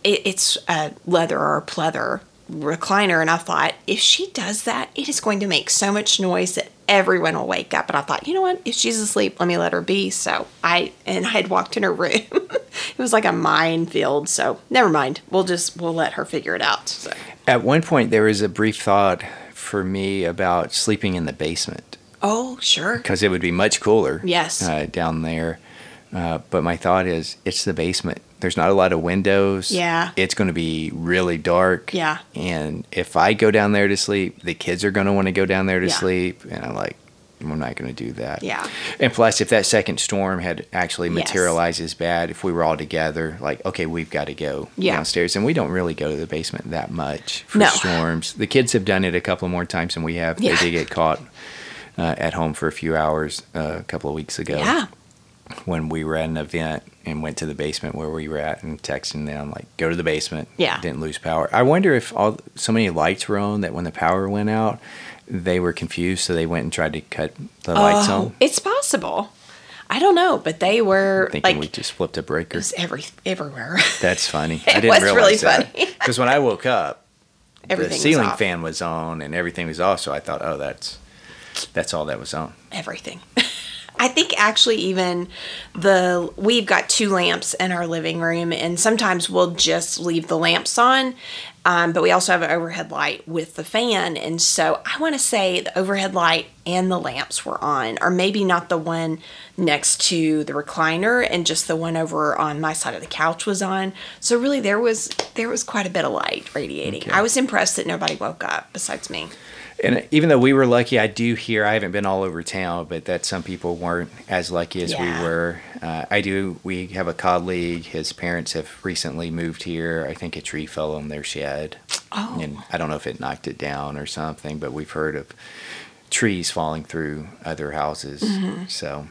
it, it's a leather or pleather recliner, and I thought, if she does that, it is going to make so much noise that everyone will wake up. And I thought, you know what? If she's asleep, let me let her be. So I and I had walked in her room. it was like a minefield. So never mind. We'll just we'll let her figure it out. So. At one point, there was a brief thought for me about sleeping in the basement. Oh, sure. because it would be much cooler. Yes. Uh, down there. Uh, but my thought is, it's the basement. There's not a lot of windows. Yeah. It's going to be really dark. Yeah. And if I go down there to sleep, the kids are going to want to go down there to Yeah. sleep. And I'm like, I'm not going to do that. Yeah. And plus, if that second storm had actually Yes. materialized as bad, if we were all together, like, okay, we've got to go Yeah. downstairs. And we don't really go to the basement that much for No. storms. The kids have done it a couple more times than we have. Yeah. They did get caught uh, at home for a few hours uh, a couple of weeks ago Yeah. When we were at an event and went to the basement where we were at and texting them like go to the basement Yeah. didn't lose power i wonder if all so many lights were on that when the power went out they were confused so they went and tried to cut the lights Oh, on It's possible. I don't know, but they were thinking like we just flipped a it breaker was every everywhere. that's funny It i didn't was really realize that funny. because when i woke up Everything the ceiling was fan was on and everything was off so i thought oh that's that's all that was on Everything. I think actually even the we've got two lamps in our living room, and sometimes we'll just leave the lamps on. Um, but we also have an overhead light with the fan, and so I want to say the overhead light and the lamps were on, or maybe not the one next to the recliner, and just the one over on my side of the couch was on. So really, there was there was quite a bit of light radiating. Okay. I was impressed that nobody woke up besides me. And even though we were lucky, I do hear I haven't been all over town, but that some people weren't as lucky as Yeah. we were. Uh, I do. We have a colleague. His parents have recently moved here. I think a tree fell on their shed, Oh. and I don't know if it knocked it down or something. But we've heard of trees falling through other houses. Mm-hmm. So,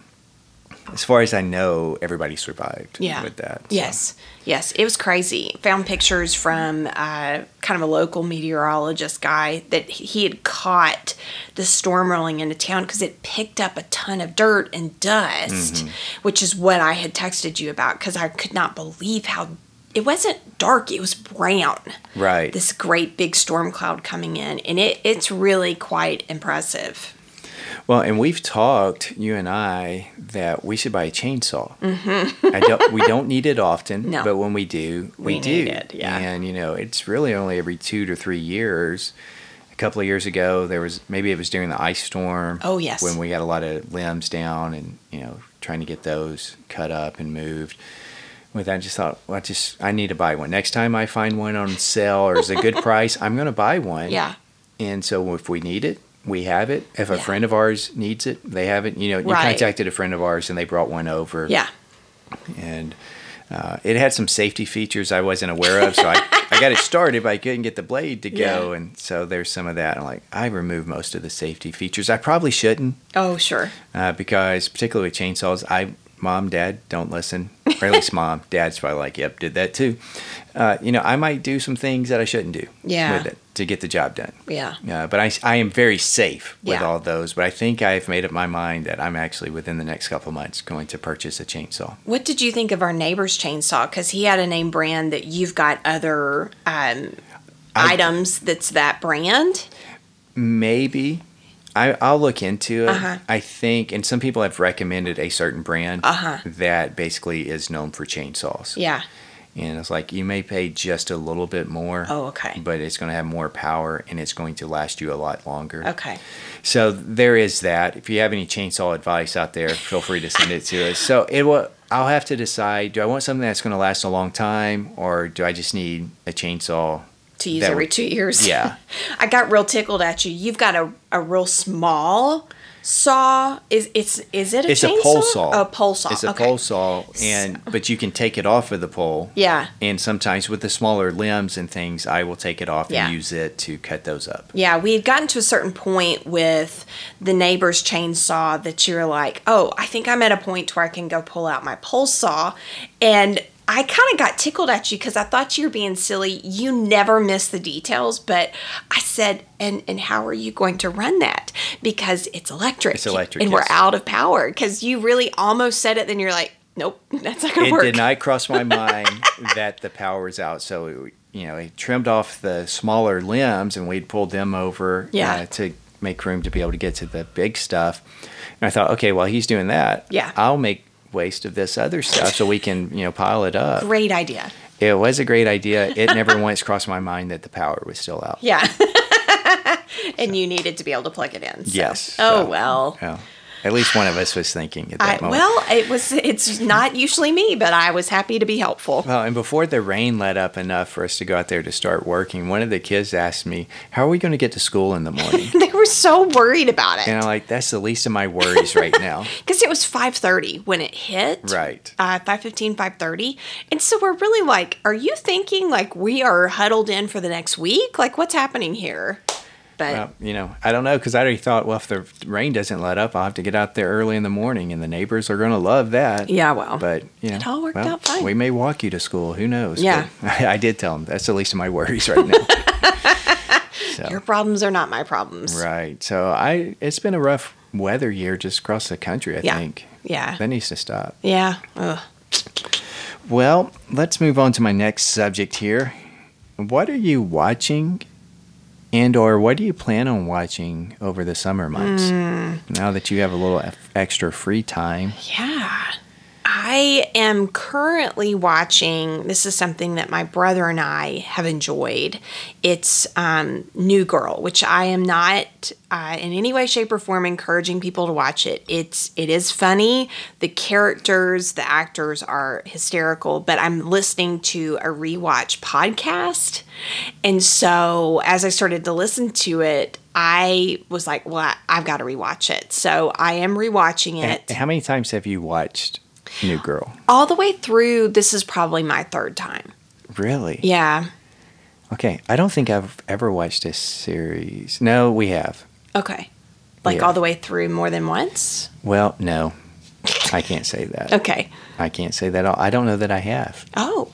as far as I know, everybody survived. yeah. with that. so. Yes, yes, it was crazy. Found pictures from uh, kind of a local meteorologist guy that he had caught the storm rolling into town because it picked up a ton of dirt and dust, Mm-hmm. which is what I had texted you about because I could not believe how. It wasn't dark; it was brown. Right. This great big storm cloud coming in, and it, it's really quite impressive. Well, and we've talked, you and I, that we should buy a chainsaw. Mm-hmm. I don't, we don't need it often, No. but when we do, we, We do. need it, yeah. And you know, it's really only every two to three years. A couple of years ago, there was maybe it was during the ice storm. Oh, yes. when we had a lot of limbs down, and you know, trying to get those cut up and moved. With that, I just thought, well, I just I need to buy one. Next time I find one on sale or is a good price, I'm going to buy one. Yeah, And so if we need it, we have it. If a Yeah. friend of ours needs it, they have it. You know, you Right. contacted a friend of ours and they brought one over. yeah, And Uh, it had some safety features I wasn't aware of, so I, I got it started, but I couldn't get the blade to go, Yeah. and so there's some of that. I'm like, I removed most of the safety features. I probably shouldn't, Oh, sure. uh, because particularly with chainsaws, I mom, dad don't listen, or at least mom, dad's probably like, yep, did that too. Uh, you know, I might do some things that I shouldn't do Yeah. with it to get the job done. Yeah. Uh, but I, I am very safe with Yeah. all those. But I think I've made up my mind that I'm actually within the next couple months going to purchase a chainsaw. What did you think of our neighbor's chainsaw? Because he had a name brand that you've got other um, I- items that's that brand. Maybe. I, I'll look into it. Uh-huh. I think, and some people have recommended a certain brand Uh-huh. that basically is known for chainsaws. Yeah. And it's like you may pay just a little bit more. Oh, okay. But it's going to have more power and it's going to last you a lot longer. Okay. So there is that. If you have any chainsaw advice out there, feel free to send it to us. So it will. I'll have to decide: do I want something that's going to last a long time, or do I just need a chainsaw? To use every would- two years. Yeah. I got real tickled at you. You've got a, a real small saw. Is it's is it a It's chainsaw? a pole saw. A pole saw. It's a okay. pole saw, and but you can take it off of the pole. Yeah. And sometimes with the smaller limbs and things, I will take it off Yeah. and use it to cut those up. Yeah, we had gotten to a certain point with the neighbor's chainsaw that you were like, oh, I think I'm at a point where I can go pull out my pole saw. And I kind of got tickled at you because I thought you were being silly. You never miss the details, but I said, and and how are you going to run that? Because it's electric. It's electric, and we're out of power. Because you really almost said it, then you're like, nope, that's not going to It work. did not cross my mind that the power was out. So, it, you know, it trimmed off the smaller limbs and we'd pulled them over Yeah. uh, to make room to be able to get to the big stuff. And I thought, okay, while he's doing that, Yeah. I'll make waste of this other stuff so we can, you know, pile it up. Great idea. It was a great idea. It never once crossed my mind that the power was still out. Yeah. and you needed to be able to plug it in. so- Yes, Oh, so- well. Yeah. At least one of us was thinking at I, that moment. well, it was. It's not usually me, but I was happy to be helpful. Well, and before the rain let up enough for us to go out there to start working, one of the kids asked me, "How are we going to get to school in the morning?" They were so worried about it. and I'm like, "That's the least of my worries right now." because it was five thirty when it hit. Right. Uh, 5.15, 5.30. And so we're really like, are you thinking like we are huddled in for the next week? Like what's happening here? But Well, you know, I don't know because I already thought, well, if the rain doesn't let up, I'll have to get out there early in the morning, and the neighbors are going to love that. yeah, well. But you know, It all worked well, out fine. We may walk you to school. Who knows? Yeah. I, I did tell them that's the least of my worries right now. so, your problems are not my problems. right. So I, it's been a rough weather year just across the country. I Yeah. think. Yeah. That needs to stop. Yeah. Ugh. Well, let's move on to my next subject here. What are you watching and or what do you plan on watching over the summer months? Hmm. Now that you have a little eff- extra free time. Yeah. I am currently watching. This is something that my brother and I have enjoyed. It's um, New Girl, which I am not uh, in any way, shape, or form encouraging people to watch it. It's it is funny. The characters, the actors are hysterical. But I'm listening to a rewatch podcast, and so as I started to listen to it, I was like, "Well, I, I've got to rewatch it." So I am rewatching it And How many times have you watched New Girl? all the way through. This is probably my third time. Really? Yeah. Okay. I don't think I've ever watched this series. No, we have. Okay. Like Yeah. all the way through more than once? Well, no. I can't say that. Okay. I can't say that. I don't know that I have. Oh.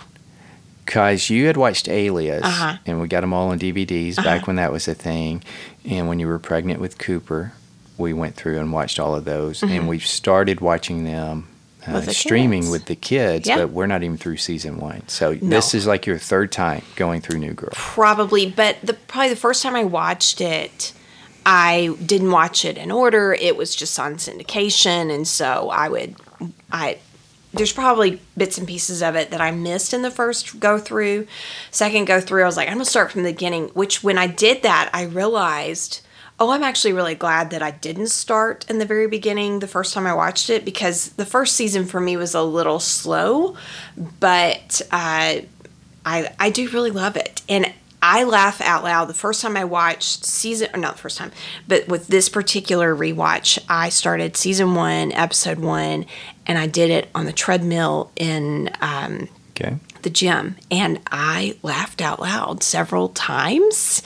Because you had watched Alias, Uh-huh. and we got them all on DVDs back when that was a thing. And when you were pregnant with Cooper, we went through and watched all of those. And we've started watching them uh, streaming kids. with the kids, Yeah. but we're not even through season one. So No. this is like your third time going through New Girl. Probably, but the probably the first time I watched it, I didn't watch it in order. It was just on syndication, and so I would I there's probably bits and pieces of it that I missed in the first go through. Second go through, I was like, I'm gonna start from the beginning. Which when I did that, I realized, oh, I'm actually really glad that I didn't start in the very beginning the first time I watched it because the first season for me was a little slow, but uh, I I do really love it, and I laugh out loud. The first time I watched season, or not the first time, but with this particular rewatch, I started season one, episode one, and I did it on the treadmill in um, Okay. The gym and I laughed out loud several times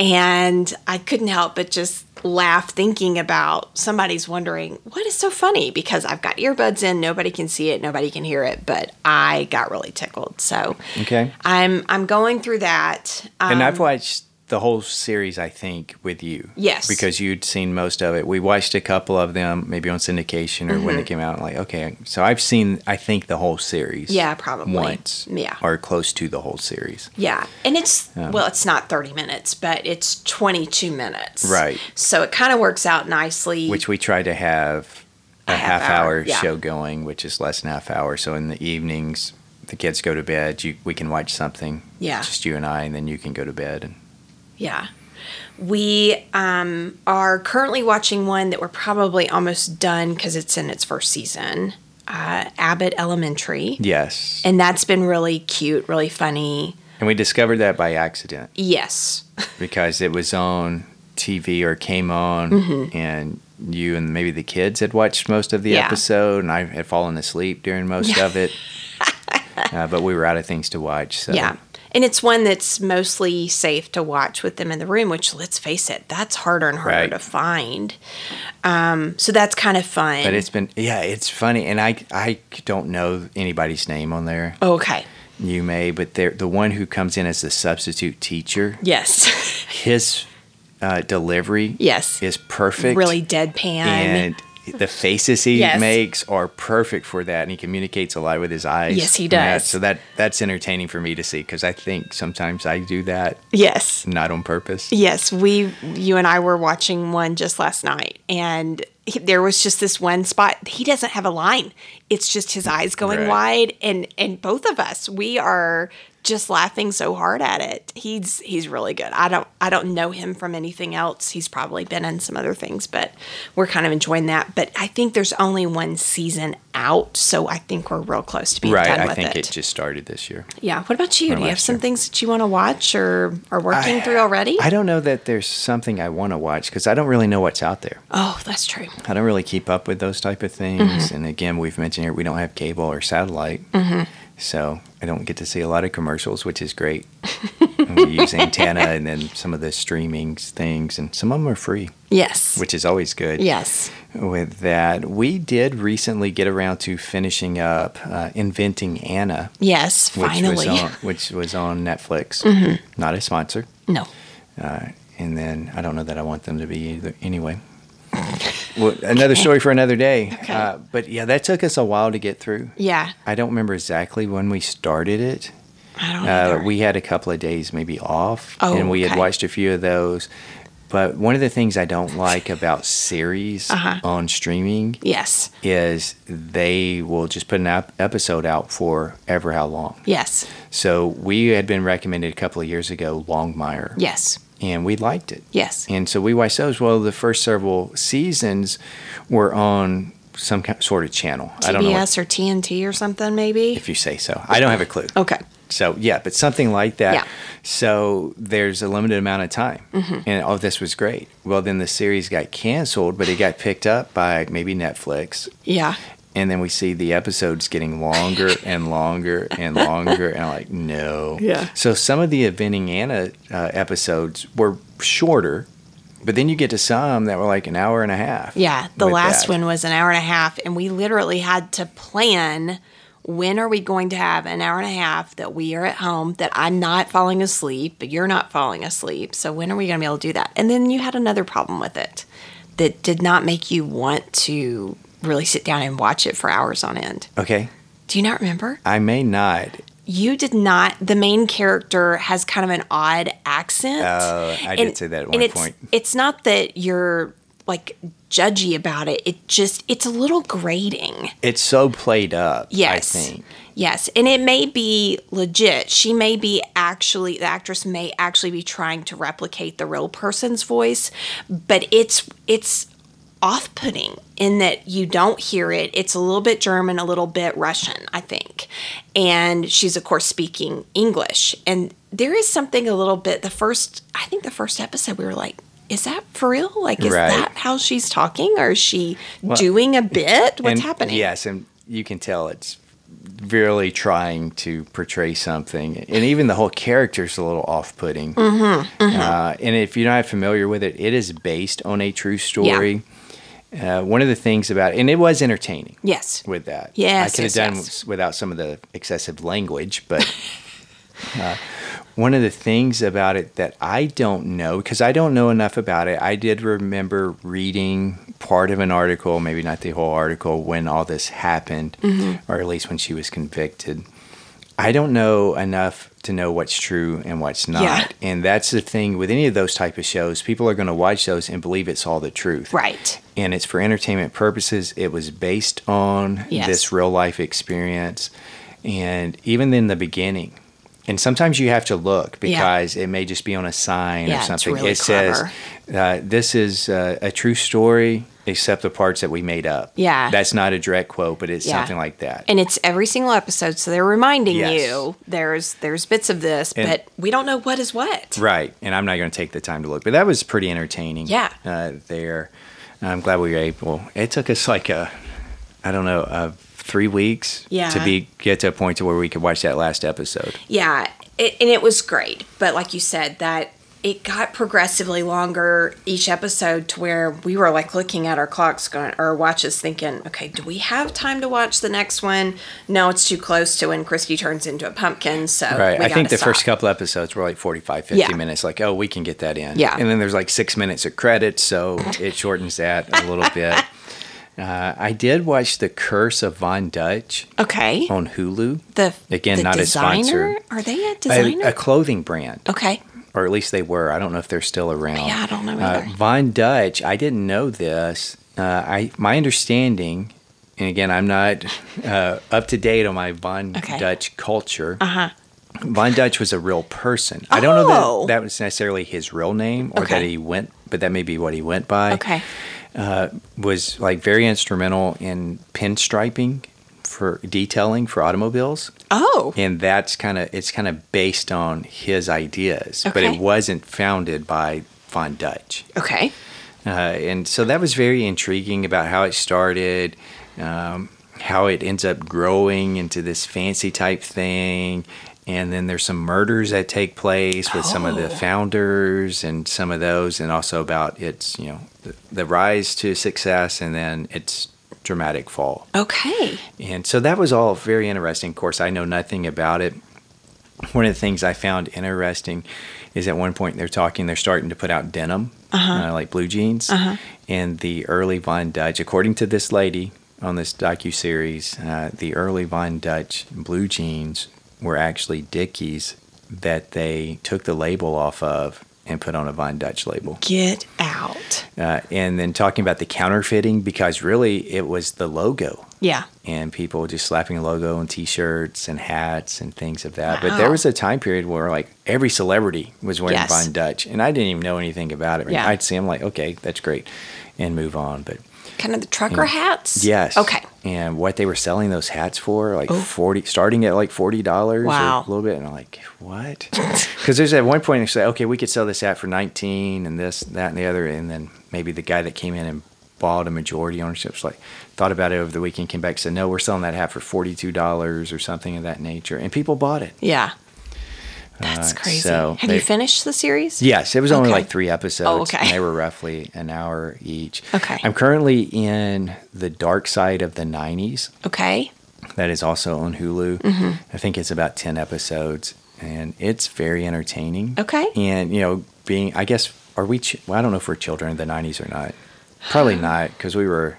and I couldn't help but just laugh thinking about somebody's wondering what is so funny because I've got earbuds in nobody can see it nobody can hear it but I got really tickled so Okay. I'm I'm going through that um, And I've watched the whole series, I think, with you. Yes. Because you'd seen most of it. We watched a couple of them, maybe on syndication or Mm-hmm. when they came out. Like, okay, so I've seen, I think, the whole series. Yeah, probably. once. Yeah. or close to the whole series. Yeah. And it's, well, it's not 30 minutes, but it's 22 minutes. Right. So it kind of works out nicely. Which we try to have a, A half, half hour, hour, yeah. show going, which is less than half hour. So in the evenings, the kids go to bed. You, we can watch something. Yeah. Just you and I, and then you can go to bed. And Yeah. We um, are currently watching one that we're probably almost done because it's in its first season uh, Abbott Elementary. yes. And that's been really cute, really funny. And we discovered that by accident. Yes. because it was on TV or came on, Mm-hmm. and you and maybe the kids had watched most of the Yeah. episode, and I had fallen asleep during most of it. uh, but we were out of things to watch. So Yeah. And it's one that's mostly safe to watch with them in the room, which let's face it, that's harder and harder Right. to find. Um, so that's kind of fun. But it's been yeah, it's funny, and I I don't know anybody's name on there. okay. You may, but they're the one who comes in as the substitute teacher. Yes. His uh, delivery yes. is perfect. Really deadpan. and the faces he Yes. makes are perfect for that, and he communicates a lot with his eyes. Yes, he and that- does. so that that's entertaining for me to see because I think sometimes I do that yes. not on purpose. Yes, we, you and I were watching one just last night, and he- there was just this one spot. He doesn't have a line; it's just his eyes going Right. wide, and and both of us, we are just laughing so hard at it. He's he's really good. I don't I don't know him from anything else. He's probably been in some other things, but we're kind of enjoying that. But I think there's only one season out, so I think we're real close to being Right, done I with i think it. it just started this year. yeah. What about you? Do you have some year. things that you want to watch or are working through already? I don't know that there's something I want to watch because I don't really know what's out there. oh, that's true. I don't really keep up with those type of things. Mm-hmm. And again, we've mentioned here we don't have cable or satellite, Mm-hmm. so I don't get to see a lot of commercials, which is great. We use antenna and then some of the streaming things, and some of them are free, Yes. which is always good. Yes. With that, we did recently get around to finishing up uh, Inventing Anna, Yes. which Finally. was on which was on Netflix. Not a sponsor. no. Uh, and then I don't know that I want them to be either. Anyway, well, another story for another day. Okay. Uh, but yeah, that took us a while to get through. Yeah. I don't remember exactly when we started it. I don't Uh, either. we had a couple of days maybe off, Oh, and we had watched a few of those. But one of the things I don't like about series Uh-huh. on streaming yes. is they will just put an ep- episode out for ever how long. Yes. So we had been recommended a couple of years ago Longmire, Yes. And we liked it. Yes. And so we watched those. Well, the first several seasons were on some kind, sort of channel. I don't know TBS or TNT or something, maybe. if you say so. I don't have a clue. okay. So yeah, but something like that. Yeah. So there's a limited amount of time, Mm-hmm. and oh, this was great. Well, then the series got canceled, but it got picked up by maybe Netflix, Yeah. And then we see the episodes getting longer and longer and longer, and I'm like, no. Yeah. So some of the Inventing Anna uh, episodes were shorter, but then you get to some that were like an hour and a half. Yeah. The last that. one was an hour and a half, and we literally had to plan when are we going to have an hour and a half that we are at home, that I'm not falling asleep, but you're not falling asleep. So when are we going to be able to do that? And then you had another problem with it that did not make you want to really sit down and watch it for hours on end. Okay. Do you not remember? I may not. You did not. The main character has kind of an odd accent. Oh, I did say that at and one it's, point. It's not that you're like judgy about it. It just it's a little grating. It's so played up. Yes. I think. Yes, and it may be legit. She may be actually the actress may actually be trying to replicate the real person's voice, but it's it's off-putting in that you don't hear it. It's a little bit German, a little bit Russian, I think. And she's of course speaking English. And there is something a little bit the first I think the first episode we were like is that for real? Like, is Right. that how she's talking? Or is she doing a bit? What's And- happening? Yes, and you can tell it's really trying to portray something, and even the whole character's a little off-putting. Mm-hmm, Uh, and if you're not familiar with it, it is based on a true story. Uh, one of the things about and it was entertaining Yes. with that. Yes, I could yes, have done yes. without some of the excessive language, but uh, one of the things about it that I don't know because I don't know enough about it. I did remember reading part of an article, maybe not the whole article, when all this happened, Mm-hmm. or at least when she was convicted. I don't know enough to know what's true and what's not. Yeah. And that's the thing with any of those type of shows. People are going to watch those and believe it's all the truth Right. and it's for entertainment purposes. It was based on Yes. this real life experience, and even in the beginning. And sometimes you have to look because it may just be on a sign Yeah, or it's something. really it says, uh, "This is uh, a true story, except the parts that we made up." Yeah. that's not a direct quote, but it's Yeah. something like that. And it's every single episode, so they're reminding Yes. you there's there's bits of this, And- but we don't know what is what. Right, and I'm not going to take the time to look, but that was pretty entertaining. Yeah. uh, there. I'm glad we were able. It took us like a, I don't know, uh, three weeks Yeah. to be get to a point to where we could watch that last episode. Yeah, it, and it was great. But like you said, that it got progressively longer each episode to where we were like looking at our clocks, going our watches, thinking, okay, do we have time to watch the next one? No, it's too close to when Christi turns into a pumpkin. So Right. I think the first couple episodes were like 45, 50 Yeah. minutes. Like, oh, we can get that in. Yeah. And then there's like six minutes of credits, so it shortens that a little bit. Uh, I did watch The Curse of Von Dutch Okay, on Hulu. the Again, the not a designer? sponsor. Are they a A, designer? a clothing brand, okay, or at least they were. I don't know if they're still around. Yeah, I don't know Uh, either. Von Dutch, I didn't know this. Uh, I my understanding, and again, I'm not uh, up to date on my Von Okay. Dutch culture. uh huh. Von Dutch was a real person. I don't know Oh. that that was necessarily his real name or that he went, but that may be what he went by. Okay, Was like very instrumental in pinstriping for detailing for automobiles, oh, and that's kind of it's kind of based on his ideas, but it wasn't founded by Von Dutch. okay, Uh, and so that was very intriguing about how it started, um, how it ends up growing into this fancy type thing. And then there's some murders that take place with some of the Oh. founders and some of those, and also about its, you know, the, the rise to success and then its dramatic fall. okay. And so that was all very interesting. Of course, I know nothing about it. One of the things I found interesting is at one point they're talking, they're starting to put out denim, uh like blue jeans. And the early Von Dutch, according to this lady on this docu series, uh, the early Von Dutch blue jeans were actually Dickies that they took the label off of and put on a Von Dutch label. Get out. Uh, and then talking about the counterfeiting because really it was the logo Yeah. and people just slapping a logo on t-shirts and hats and things of that. But there was a time period where like every celebrity was wearing Yes. Von Dutch and I didn't even know anything about it. Yeah. I'd see them like, okay, that's great and move on. But Kind of the trucker hats? yes. Okay. And what they were selling those hats for, like Oh. 40, starting at like $40 Wow. a little bit. And I'm like, what? Because there's at one point they say, okay, we could sell this hat for 19 and this, that, and the other. And then maybe the guy that came in and bought a majority ownership like, thought about it over the weekend, came back, said, no, we're selling that hat for $42 or something of that nature. And people bought it. Yeah. That's Uh, crazy. so Have they- you finished the series? Yes, it was only Okay. like three episodes. Oh, okay. And they were roughly an hour each. Okay. I'm currently in the dark side of the 90s. Okay. that is also on Hulu. Mm-hmm. I think it's about 10 episodes and it's very entertaining. Okay. And, you know, being, I guess, are we, ch- well, I don't know if we're children of the 90s or not. Probably not because we were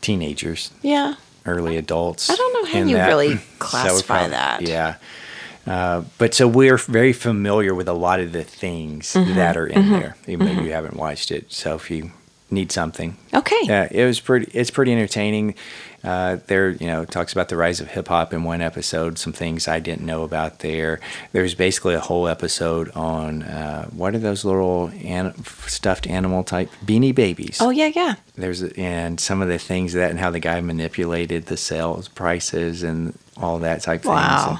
teenagers, Yeah. early adults. I don't know how you that. really So we're classify that. Yeah. Uh, but so we're very familiar with a lot of the things Mm-hmm. that are in there, even though you haven't watched it. So if you need something, Okay. yeah, it was pretty. It's pretty entertaining. Uh, there, you know, talks about the rise of hip hop in one episode. Some things I didn't know about there. There's basically a whole episode on uh, what are those little an- stuffed animal type beanie babies. Oh, yeah, yeah. There's and some of the things that and how the guy manipulated the sales prices and all that type things. Wow. And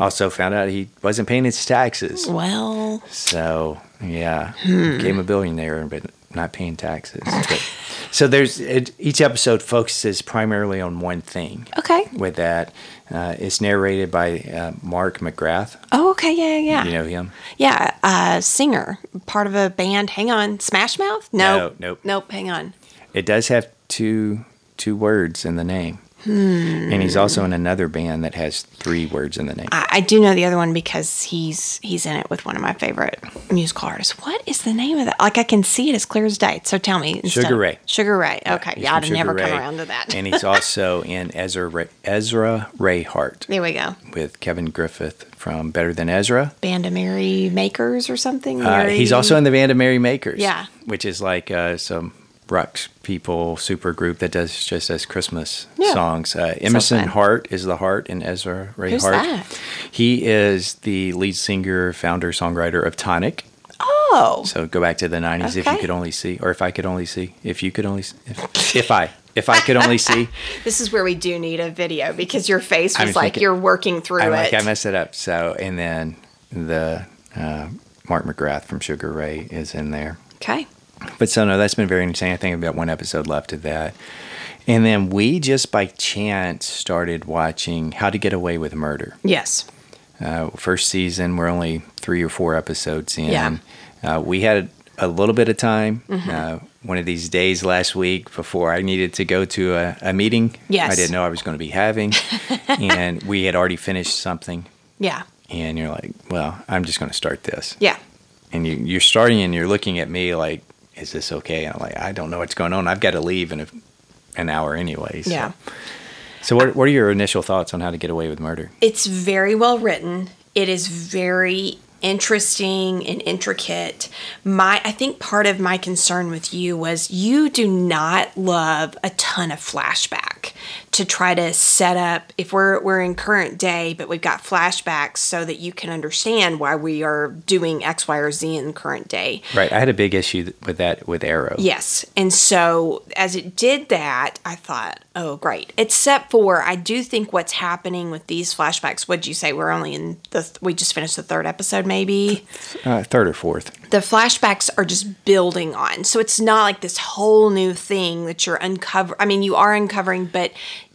also found out he wasn't paying his taxes. Well, So yeah, Hmm. became a billionaire, but not paying taxes. But So there's it, each episode focuses primarily on one thing. Okay. With that, uh, it's narrated by uh, Mark McGrath. Oh, okay. Yeah, yeah, yeah. You know him? Yeah, uh, singer, part of a band. Hang on, Smash Mouth? No, No, nope. nope. Hang on. It does have two two words in the name. Hmm. And he's also in another band that has three words in the name. I, I do know the other one because he's he's in it with one of my favorite musical artists. What is the name of that? Like I can see it as clear as day. So tell me. Sugar Ray. Sugar Ray. Okay, yeah, from I'd never Sugar come around to that. and he's also in Ezra Ray, Ezra Ray Hart there we go. with Kevin Griffin from Better Than Ezra. Band of Merry Makers or something. Uh, he's also in the band of Merry Makers. Yeah. Which is like uh, some rock people super group that does just as Christmas Yeah. songs. Uh, Emerson fun. Hart is the Hart in Ezra Ray Who's Hart. that? He is the lead singer, founder, songwriter of Tonic. Oh, So go back to the 90s if you could only see, or if I could only see, if you could only see, if, if I, if I could only see. this is where we do need a video because your face I'm was like thinking- you're working through I'm it. like, I messed it up. So, and then the uh, Mark McGrath from Sugar Ray is in there. okay. But so no, that's been very interesting. I think I've got one episode left of that. And then we just by chance started watching How to Get Away with Murder. Yes. Uh, first season, we're only three or four episodes in. Yeah. Uh, we had a little bit of time. Mm-hmm. Uh, one of these days last week before I needed to go to a, a meeting. Yes. I didn't know I was going to be having. and we had already finished something. Yeah. And you're like, well, I'm just going to start this Yeah. and you, you're starting and you're looking at me like, is this okay? And I'm like, I don't know what's going on. I've got to leave in a, an hour anyway. So. Yeah. So what, what are your initial thoughts on how to get away with murder? It's very well written. It is very interesting and intricate. My I think part of my concern with you was you do not love a ton of flashback to try to set up if we're we're in current day but we've got flashbacks so that you can understand why we are doing X, Y, or Z in current day. Right. I had a big issue with that with Arrow. Yes. And so as it did that, I thought, oh, great. Except for I do think what's happening with these flashbacks, what'd you say? We're only in the, we just finished the third episode, maybe? Uh, third or fourth. The flashbacks are just building on. So it's not like this whole new thing that you're uncovering. I mean, you are uncovering, but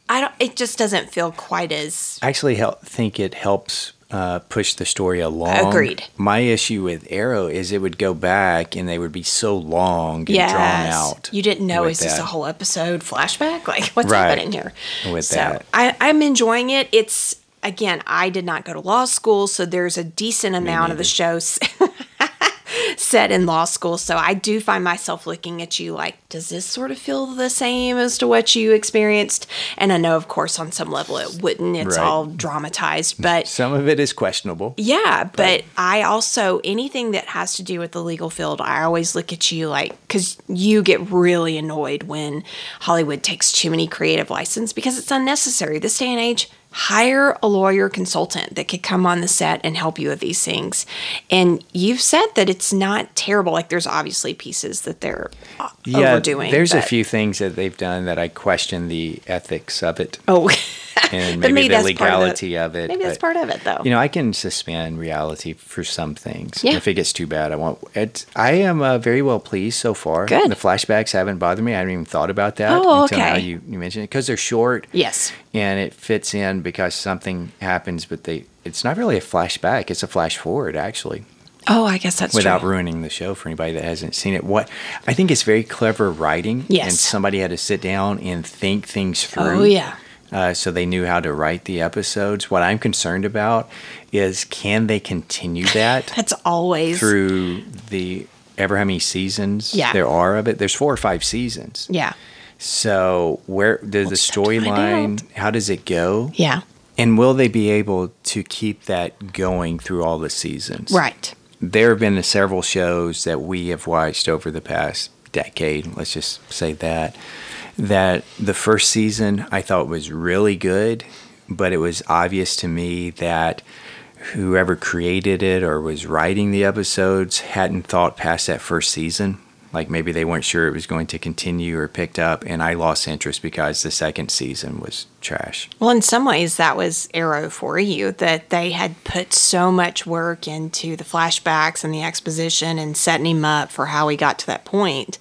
I don't, it just doesn't feel quite as, I actually help, think it helps uh, push the story along. Agreed. My issue with Arrow is it would go back and they would be so long and drawn out. You didn't know, with is this a whole episode flashback? Like, what's Right. happening here? With so that. I, I'm enjoying it. It's, again, I did not go to law school, so there's a decent amount of the show set in law school. So I do find myself looking at you like, does this sort of feel the same as to what you experienced? And I know, of course, on some level it wouldn't. It's Right. all dramatized, but Some of it is questionable. yeah, but I also anything that has to do with the legal field, I always look at you like because you get really annoyed when Hollywood takes too many creative license because it's unnecessary. This day and age, hire a lawyer consultant that could come on the set and help you with these things. And you've said that it's not terrible. Like there's obviously pieces that they're yeah, overdoing. There's a few things that they've done that I question the ethics of it. Oh, and but maybe, the part of legality of it. Maybe that's but, part of it, though. You know, I can suspend reality for some things. Yeah. If it gets too bad, I won't. It's, I am uh, very well pleased so far. Good. The flashbacks haven't bothered me. I haven't even thought about that Oh, until now you, you mentioned it because they're short yes. and it fits in because something happens, but they it's not really a flashback. It's a flash forward actually. Oh, I guess that's without true. ruining the show for anybody that hasn't seen it. What I think it's very clever writing. Yes. And somebody had to sit down and think things through. Oh, yeah. Uh, so they knew how to write the episodes. What I'm concerned about is can they continue that That's always through the ever how many seasons Yeah. there are of it? There's four or five seasons. Yeah. So where does the storyline? How does it go? Yeah. And will they be able to keep that going through all the seasons? Right. there have been several shows that we have watched over the past decade, let's just say that, that the first season I thought was really good, but it was obvious to me that whoever created it or was writing the episodes hadn't thought past that first season. Like maybe they weren't sure it was going to continue or picked up, and I lost interest because the second season was trash. Well, in some ways, that was Arrow for you that they had put so much work into the flashbacks and the exposition and setting him up for how he got to that point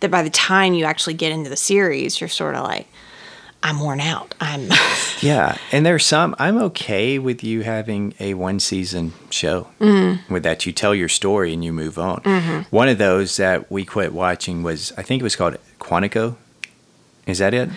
that by the time you actually get into the series, you're sort of like, I'm worn out. I'm Yeah, and there's some I'm okay with you having a one season show Mm-hmm. with that you tell your story and you move on. One of those that we quit watching was I think it was called Quantico. Is that it?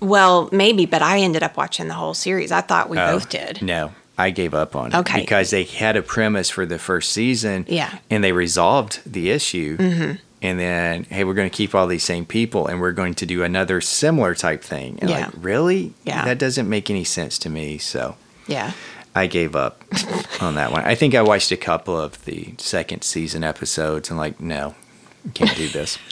well, maybe, but I ended up watching the whole series. I thought we Oh, both did. No, I gave up on it Okay. because they had a premise for the first season. Yeah. Mm-hmm. and they resolved the issue. And then, hey, we're going to keep all these same people, and we're going to do another similar type thing. And Yeah. like, really? Yeah. That doesn't make any sense to me. So Yeah. I gave up on that one. I think I watched a couple of the second season episodes and like, no, can't do this.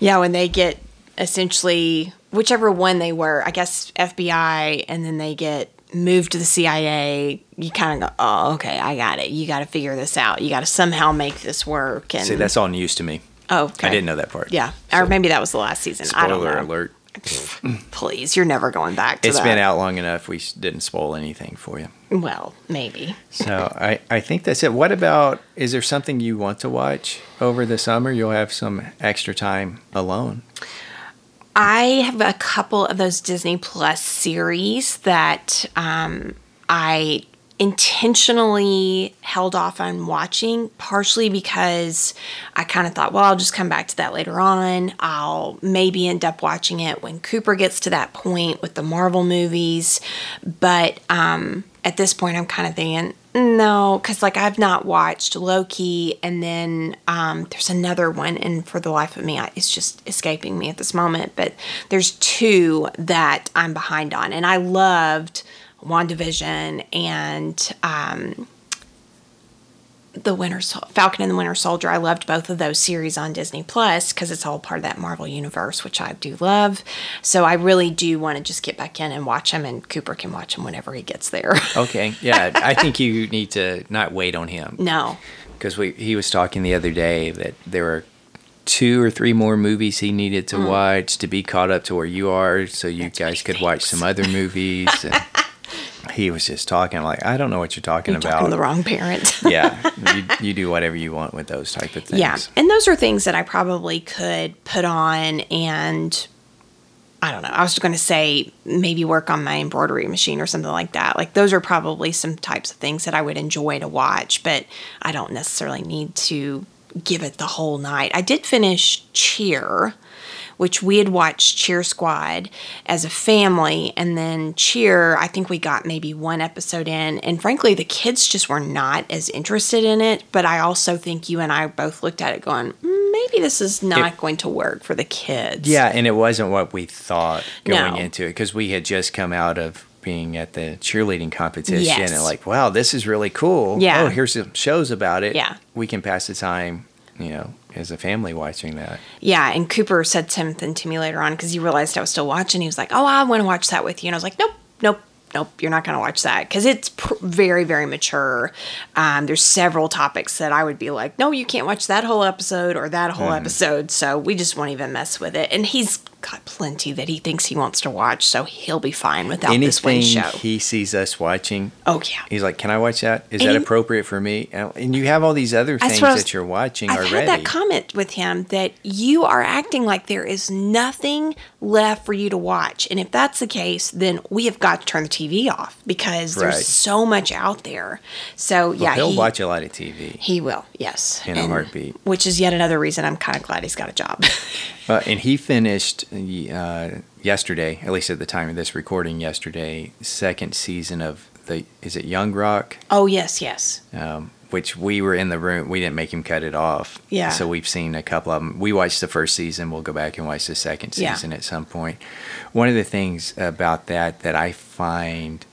Yeah, when they get essentially whichever one they were, I guess FBI, and then they get moved to the CIA, you kind of go, oh, okay, I got it. You got to figure this out. You got to somehow make this work. And See, that's all news to me. oh, okay. I didn't know that part. Yeah, So, or maybe that was the last season. I don't spoiler know. alert. Please, you're never going back to It's that. been out long enough. We didn't spoil anything for you. Well, maybe. So I, I think that's it. What about, is there something you want to watch over the summer? You'll have some extra time alone. I have a couple of those Disney Plus series that um, I intentionally held off on watching, partially because I kind of thought, well, I'll just come back to that later on. I'll maybe end up watching it when Cooper gets to that point with the Marvel movies. But um, at this point, I'm kind of thinking, no, because like I've not watched Loki, and then um, there's another one, and for the life of me, I, it's just escaping me at this moment. But there's two that I'm behind on, and I loved WandaVision and um, the Winter Sol- Falcon and the Winter Soldier. I loved both of those series on Disney Plus because it's all part of that Marvel universe, which I do love. So I really do want to just get back in and watch them, and Cooper can watch them whenever he gets there. Okay. Yeah. I think you need to not wait on him. no. because we he was talking the other day that there were two or three more movies he needed to watch to be caught up to where you are, so you Mm. That's guys could watch some other movies. And he was just talking I'm like, I don't know what you're talking You're about. talking the wrong parent. yeah, you, you do whatever you want with those type of things. Yeah. And those are things that I probably could put on and I don't know. I was going to say maybe work on my embroidery machine or something like that. Like those are probably some types of things that I would enjoy to watch, but I don't necessarily need to give it the whole night. I did finish Cheer, which we had watched Cheer Squad as a family, and then Cheer, I think we got maybe one episode in, and frankly, the kids just were not as interested in it. But I also think you and I both looked at it going, "Mm, maybe this is not It- going to work for the kids. Yeah, and it wasn't what we thought going No. into it because we had just come out of being at the cheerleading competition Yes. and like, wow, this is really cool. Yeah. Oh, here's some shows about it. Yeah. We can pass the time, you know, as a family watching that. Yeah, and Cooper said something to me later on because he realized I was still watching. He was like, "Oh, I want to watch that with you," and I was like, "Nope, nope." Nope, you're not going to watch that because it's pr- very, very mature. Um, there's several topics that I would be like, no, you can't watch that whole episode or that whole episode. So we just won't even mess with it. And he's got plenty that he thinks he wants to watch, so he'll be fine without this one Anything show. he sees us watching, oh yeah, he's like, "Can I watch that? Is And that appropriate for me?" And and you have all these other things was- that you're watching I've already. had that comment with him that you are acting like there is nothing left for you to watch. And if that's the case, then we have got to turn the TV off because Right. there's so much out there. So yeah, He'll he, watch a lot of TV. he will, yes. In a heartbeat. Which is yet another reason I'm kind of glad he's got a job. Uh, and he finished uh, yesterday, at least at the time of this recording yesterday, second season of the is it Young Rock, oh yes, yes. um, which we were in the room. We didn't make him cut it off. Yeah. So we've seen a couple of them. We watched the first season. We'll go back and watch the second Yeah. season at some point. One of the things about that that I find,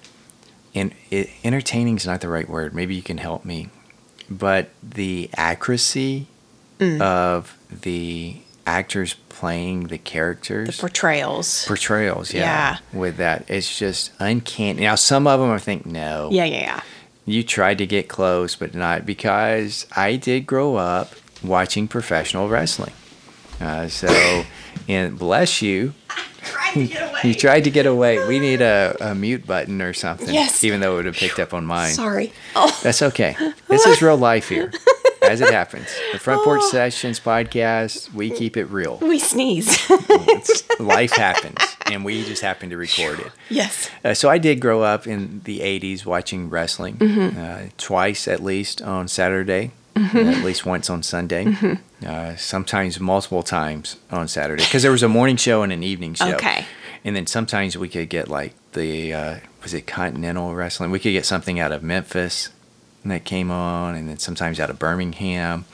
in it, entertaining is not the right word. Maybe you can help me, but the accuracy Mm. of the actors playing the characters The portrayals. portrayals yeah, Yeah. with that it's just uncanny now some of them i think no yeah, yeah, yeah. you tried to get close but not because i did grow up watching professional wrestling. Uh, so, and bless you, Tried to get away. you tried to get away. We need a, a mute button or something. Yes. Even though it would have picked up on mine. Sorry. Oh, That's okay. This is real life here, as it happens. The Front Porch Oh. Sessions podcast, we keep it real. we sneeze. Life happens, and we just happen to record it. yes. Uh, so I did grow up in the 80s watching wrestling uh, twice at least on Saturday, uh, at least once on Sunday, uh, sometimes multiple times on Saturday because there was a morning show and an evening show. Okay. And then sometimes we could get like the, uh, was it Continental Wrestling? We could get something out of Memphis that came on, and then sometimes out of Birmingham.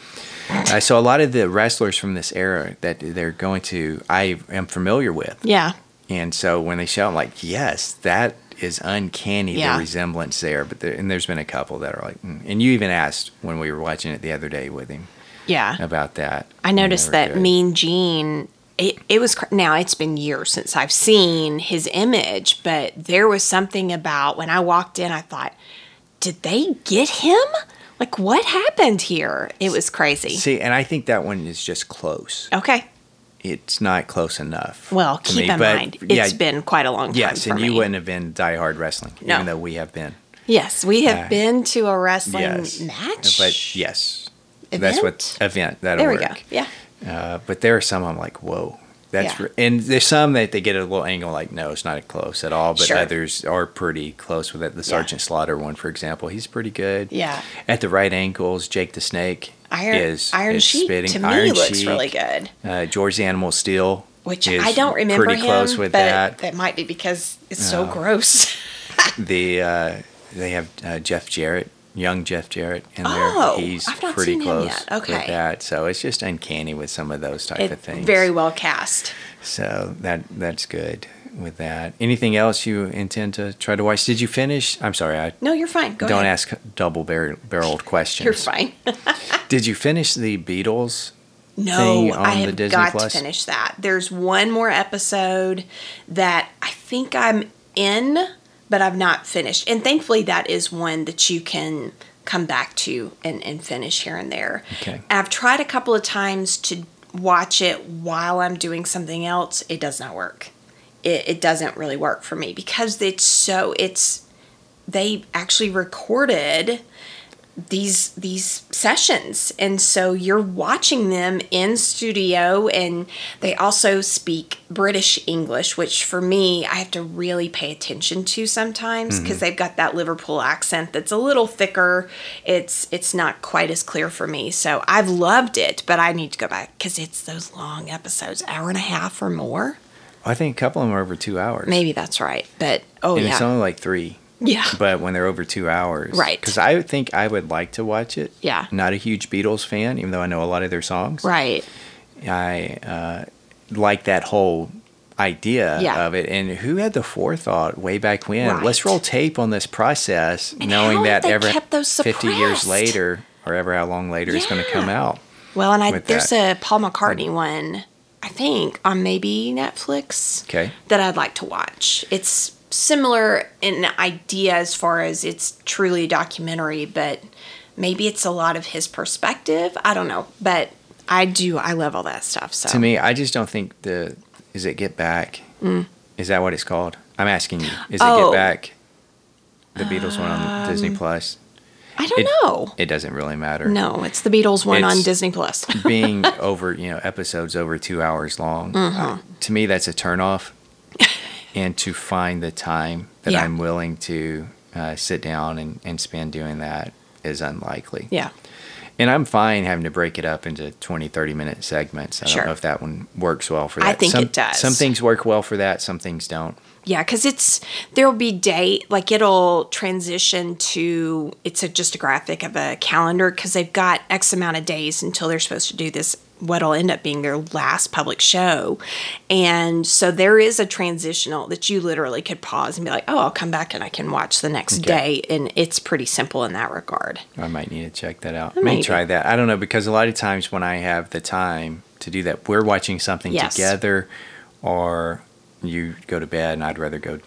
Uh, so a lot of the wrestlers from this era that they're going to, I am familiar with. Yeah. And so when they show, I'm like, yes, that is uncanny, Yeah. the resemblance there. But there, and there's been a couple that are like, mm. and you even asked when we were watching it the other day with him Yeah. about that. I noticed that good. Mean Gene. It, it was cr- now it's been years since I've seen his image, but there was something about when I walked in, I thought, did they get him? Like, what happened here? It was crazy. See, and I think that one is just close. Okay. It's not close enough. Well, keep me, in mind, yeah, it's been quite a long time. yes, and you me. wouldn't have been diehard wrestling, No. even though we have been. Yes, we have Uh, been to a wrestling Yes, match. but yes, that's what Event? event that'll there we work. go. Yeah. Uh, but there are some I'm like, whoa, that's Yeah. re-. and there's some that they get a little angle like, no, it's not close at all. But Sure. others are pretty close with it. The Sergeant Slaughter one, for example, he's pretty good. Yeah. At the right ankles, Jake the Snake Iron is Iron is Sheik spitting. to me Iron looks Sheik, really good. Uh, George the Animal Steele, Which I don't remember Pretty him, close with but that. that might be because it's so gross. The uh, they have uh, Jeff Jarrett, young Jeff Jarrett in there. Oh, he's pretty close yet. with Okay. that. So it's just uncanny with some of those type It, of things. very well cast. So that that's good with that. Anything else you intend to try to watch? Did you finish? I'm sorry, I No, you're fine. Go don't ahead. ask double bar- barreled questions. You're fine. Did you finish the Beatles? No, I the have got Plus? to finish that. There's one more episode that I think I'm in, but I've not finished. And thankfully, that is one that you can come back to and, and finish here and there. Okay. I've tried a couple of times to watch it while I'm doing something else. It does not work. It, it doesn't really work for me because it's so, it's, they actually recorded these these sessions. And so you're watching them in studio and they also speak british english which for me i have to really pay attention to sometimes mm-hmm. because they've got that liverpool accent that's a little thicker. It's it's not quite as clear for me. So i've loved it but i need to go back because it's those long episodes hour and a half or more. I think a couple of them are over two hours. maybe that's right but oh and yeah. it's only like three. Yeah But when they're over two hours, Right. Because I think I would like to watch it. Yeah. Not a huge Beatles fan, even though I know a lot of their songs. right I uh, like that whole idea Yeah. of it. And who had the forethought way back when? Right. Let's roll tape on this process, And knowing that ever kept those 50 years later, or ever how long later, it's going to come out. Well, and I there's that. a Paul McCartney one, I think, on maybe Netflix. Okay. That I'd like to watch. It's similar in idea as far as it's truly a documentary, but maybe it's a lot of his perspective. I don't know, but I do. I love all that stuff. So To me, I just don't think the. Is it Get Back? Is that what it's called? I'm asking you. Is it Mm. Oh. Get Back? The Beatles one on Disney Plus. I don't It- know. It doesn't really matter. No, it's the Beatles one on Disney Plus. being over, you know, episodes over two hours long, Mm-hmm. uh, to me, that's a turnoff. And to find the time that Yeah. I'm willing to uh, sit down and, and spend doing that is unlikely. yeah. And I'm fine having to break it up into 20, 30 minute segments. I Sure. don't know if that one works well for that. I think some, it does. Some things work well for that, some things don't. Yeah, because it's there'll be date like it'll transition to it's a just a graphic of a calendar because they've got X amount of days until they're supposed to do this what'll end up being their last public show, and so there is a transitional that you literally could pause and be like, oh, I'll come back and I can watch the next Okay. day, and it's pretty simple in that regard. I might need to check that out. Maybe. May try that. I don't know because a lot of times when I have the time to do that, we're watching something Yes. together, or you go to bed and I'd rather go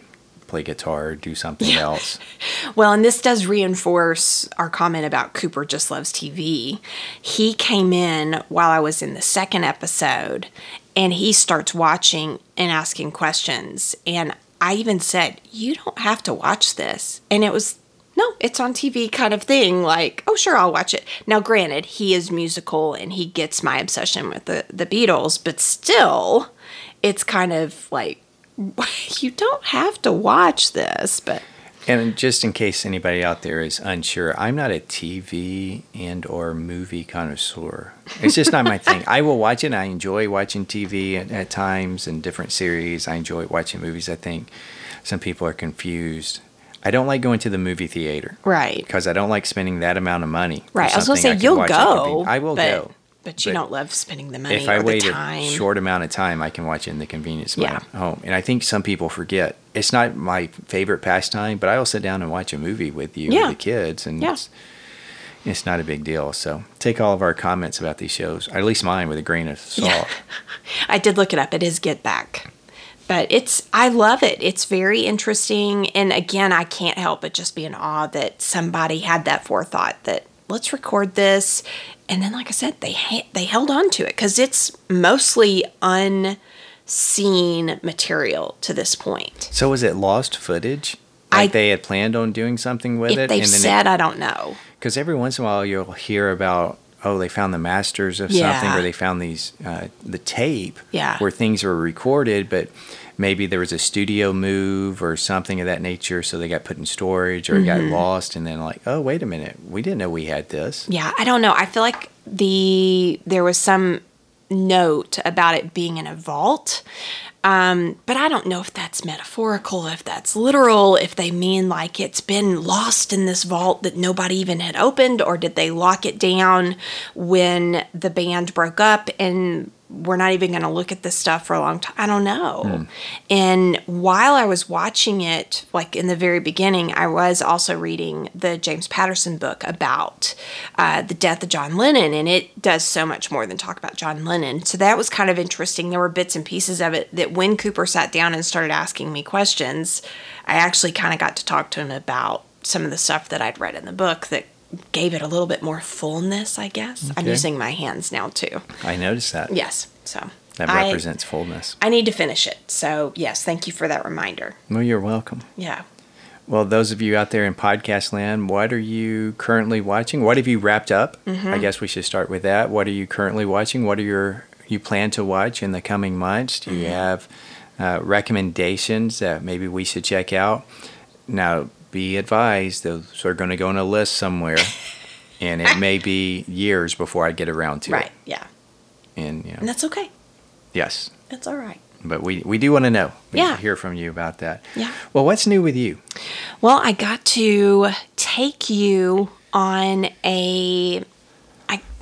play guitar do something else. Well, and this does reinforce our comment about Cooper just loves TV. He came in while I was in the second episode and he starts watching and asking questions. And I even said, You don't have to watch this. And it was, no, it's on TV kind of thing. Like, oh, sure, I'll watch it. Now, granted, he is musical and he gets my obsession with the, the Beatles, but still, it's kind of like, you don't have to watch this. But And just in case anybody out there is unsure, I'm not a TV and or movie connoisseur. It's just not my thing. I will watch it. I enjoy watching TV at, at times and different series. I enjoy watching movies. I think some people are confused. I don't like going to the movie theater. Right. Because I don't like spending that amount of money. Right. I was going to say, you'll watch go. conven- I will go. But you But don't love spending the money if I wait a short amount of time, I can watch it in the convenience of Yeah. my home. And I think some people forget it's not my favorite pastime, but I'll sit down and watch a movie with you, Yeah. with the kids, and Yeah. it's, it's not a big deal. So take all of our comments about these shows, at least mine, with a grain of salt. I did look it up. It is Get Back. But it's, I love it. It's very interesting. And again, I can't help but just be in awe that somebody had that forethought that let's record this. And then, like I said, they, ha- they held on to it because it's mostly unseen material to this point. So was it lost footage? Like I- they had planned on doing something with If it, they've said, I don't know. because every once in a while you'll hear about oh they found the masters of something Yeah. or they found these uh, the tape Yeah. where things were recorded but maybe there was a studio move or something of that nature so they got put in storage or Mm-hmm. got lost and then like oh wait a minute we didn't know we had this Yeah, I don't know. I feel like the there was some note about it being in a vault. Um, but I don't know if that's metaphorical, if that's literal, if they mean like it's been lost in this vault that nobody even had opened, or did they lock it down when the band broke up and we're not even going to look at this stuff for a long time? I don't know. And while I was watching it, like in the very beginning, I was also reading the James Patterson book about uh, the death of John Lennon, and it does so much more than talk about John Lennon. So that was kind of interesting. There were bits and pieces of it that when Cooper sat down and started asking me questions, I actually kind of got to talk to him about some of the stuff that I'd read in the book that gave it a little bit more fullness, I guess. I'm using my hands now too. i noticed that Yes. So that I- represents fullness I need to finish it. So, yes, thank you for that reminder. well you're welcome Yeah. Well, those of you out there in podcast land, what are you currently watching? What have you wrapped up? Mm-hmm. I guess we should start with that. What are you currently watching? What are your you plan to watch in the coming months? Do you Mm-hmm. have uh, recommendations that maybe we should check out? Now, be advised, those are going to go on a list somewhere, and it may be years before I get around to Right. it. Right. Yeah. And you And that's okay. yes, That's all right. but we we do want to know. We Yeah. hear from you about that. Yeah. Well, what's new with you? Well, I got to take you on a.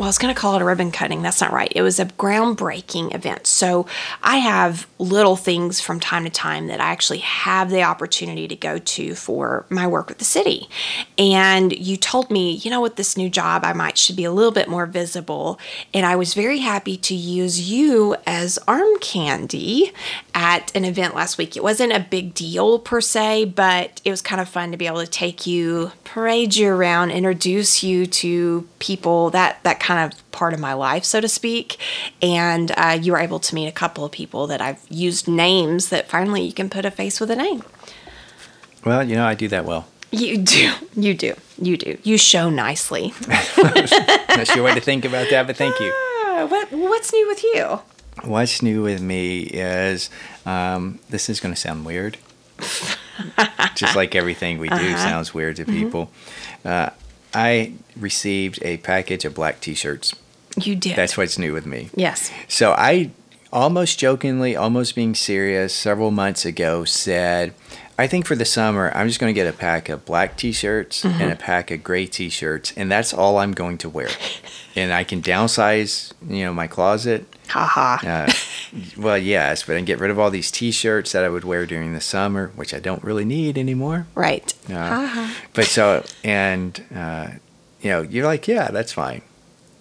I, well, I was going to call it a ribbon cutting. That's not right. It was a groundbreaking event. So I have little things from time to time that I actually have the opportunity to go to for my work with the city. And you told me, you know, with this new job, I might should be a little bit more visible. And I was very happy to use you as arm candy at an event last week. It wasn't a big deal per se, but it was kind of fun to be able to take you, parade you around, introduce you to people that that kind of part of my life, so to speak. And uh, you were able to meet a couple of people that I've used names that finally you can put a face with a name. Well, you know, I do that well. You do, you do, you do. You show nicely. That's your way to think about that, but thank you. Uh, what what's new with you? What's new with me is um, this is going to sound weird. Just like everything we do sounds weird to people. Uh, I received a package of black t shirts. You did. That's what's new with me. yes. So I almost jokingly, almost being serious, several months ago said, I think for the summer, I'm just going to get a pack of black t shirts and a pack of gray t shirts, and that's all I'm going to wear. and I can downsize, you know, my closet. Haha. Uh, well, yes, but I can get rid of all these T-shirts that I would wear during the summer, which I don't really need anymore. Right. Uh. But so, and uh, you know, you're like, yeah, that's fine.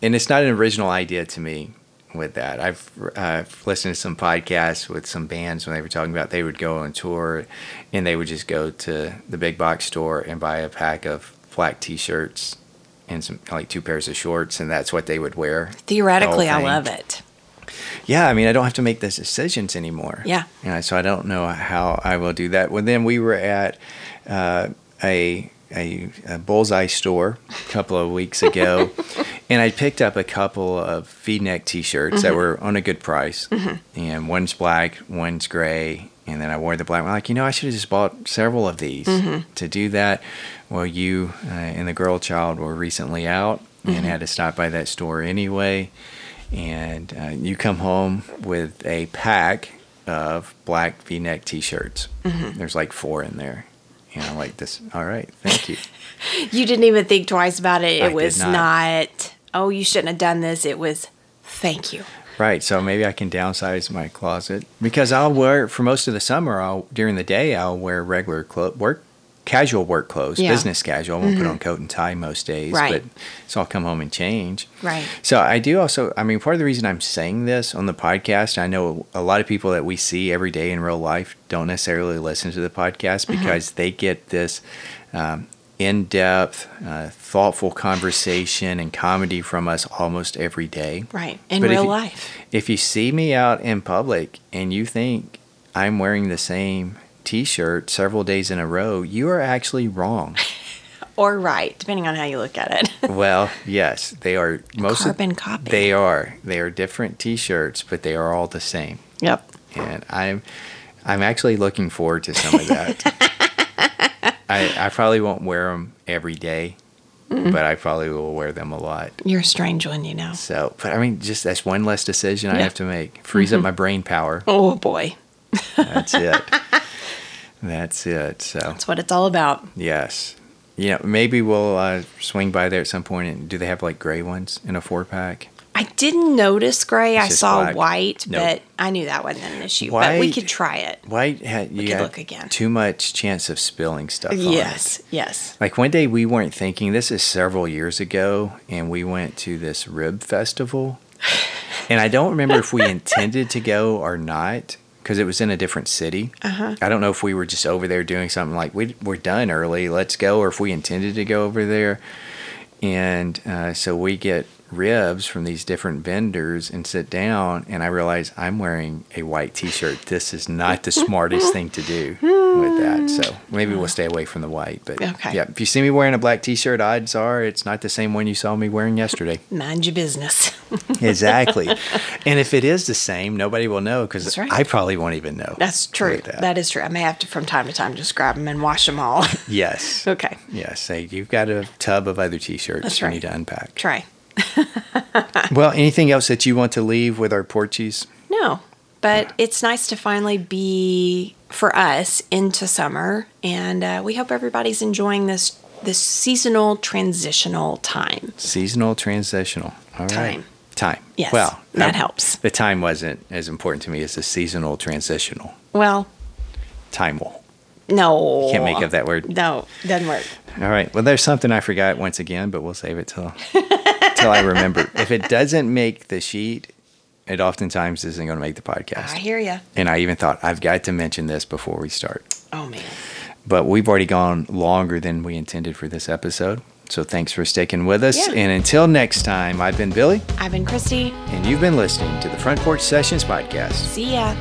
And it's not an original idea to me. with that. I've uh, listened to some podcasts with some bands when they were talking about they would go on tour and they would just go to the big box store and buy a pack of black t-shirts and some like two pairs of shorts and that's what they would wear. Theoretically, the I love it. Yeah, I mean, I don't have to make those decisions anymore. Yeah. Yeah, so I don't know how I will do that. Well, then we were at uh, a, a a bullseye store a couple of weeks ago, and I picked up a couple of V-neck T-shirts that were on a good price, and one's black, one's gray, and then I wore the black one. Like, you know, I should have just bought several of these to do that. Well, you uh, and the girl child were recently out and had to stop by that store anyway and uh, you come home with a pack of black V-neck T-shirts. There's like four in there, and I'm like, "This, all right, thank you." You didn't even think twice about it. I It did was not. not. oh, you shouldn't have done this. It was, thank you. right, so maybe I can downsize my closet because I'll wear for most of the summer. I'll during the day I'll wear regular clo- work, casual work clothes, Yeah. Mm-hmm. business casual. I won't put on coat and tie most days, Right. but so I'll come home and change. Right. So I do also, I mean, part of the reason I'm saying this on the podcast, I know a lot of people that we see every day in real life don't necessarily listen to the podcast Mm-hmm. because they get this um, in depth, uh, thoughtful conversation and comedy from us almost every day. Right. In But if real you- life. If you see me out in public and you think I'm wearing the same t shirt several days in a row, you are actually wrong. Or right, depending on how you look at it. Well, yes, they are most carbon of, copy. They are. They are different T-shirts, but they are all the same. yep. And I'm, I'm actually looking forward to some of that. I, I probably won't wear them every day, mm-hmm. but I probably will wear them a lot. You're a strange one, you know. So, but I mean, just that's one less decision I have to make. Frees up mm-hmm. my brain power. Oh boy. That's it. That's it. So, That's what it's all about. yes. Know, maybe we'll uh, swing by there at some point. And do they have like gray ones in a four pack? I didn't notice gray. I saw black. white, Nope. but I knew that wasn't an issue. But we could try it. White had you could had look again. too much chance of spilling stuff. on it. Yes, yes. Like one day we weren't thinking. This is several years ago, and we went to this rib festival, and I don't remember if we intended to go or not because it was in a different city. Uh-huh. I don't know if we were just over there doing something like we we're done early, let's go, or if we intended to go over there. And uh, so we get ribs from these different vendors and sit down, and I realize I'm wearing a white T-shirt. This is not the smartest thing to do hmm. with that. So maybe we'll stay away from the white. But Okay. yeah, if you see me wearing a black T-shirt, odds are it's not the same one you saw me wearing yesterday. Mind your business. exactly. And if it is the same, nobody will know because right. I probably won't even know. That's true. that. That is true. I may have to, from time to time, just grab them and wash them all. yes. okay. Yes. Say you've got a tub of other T-shirts That's you need to unpack. Try. Well, anything else that you want to leave with our Porchies? No, but it's nice to finally be for us into summer, and uh, we hope everybody's enjoying this this seasonal transitional time. Seasonal transitional. All right. Time. Time. Yes, Well, that um, helps. The time wasn't as important to me as the seasonal transitional. Well, Time will. no, Can't make up that word. No, doesn't work. All right. Well, there's something I forgot once again, but we'll save it till till I remember. If it doesn't make the sheet, it oftentimes isn't going to make the podcast. I hear you. And I even thought I've got to mention this before we start. Oh man, But we've already gone longer than we intended for this episode. So thanks for sticking with us. Yeah. And until next time, I've been Billy, I've been Christi. and you've been listening to the Front Porch Sessions podcast. See ya.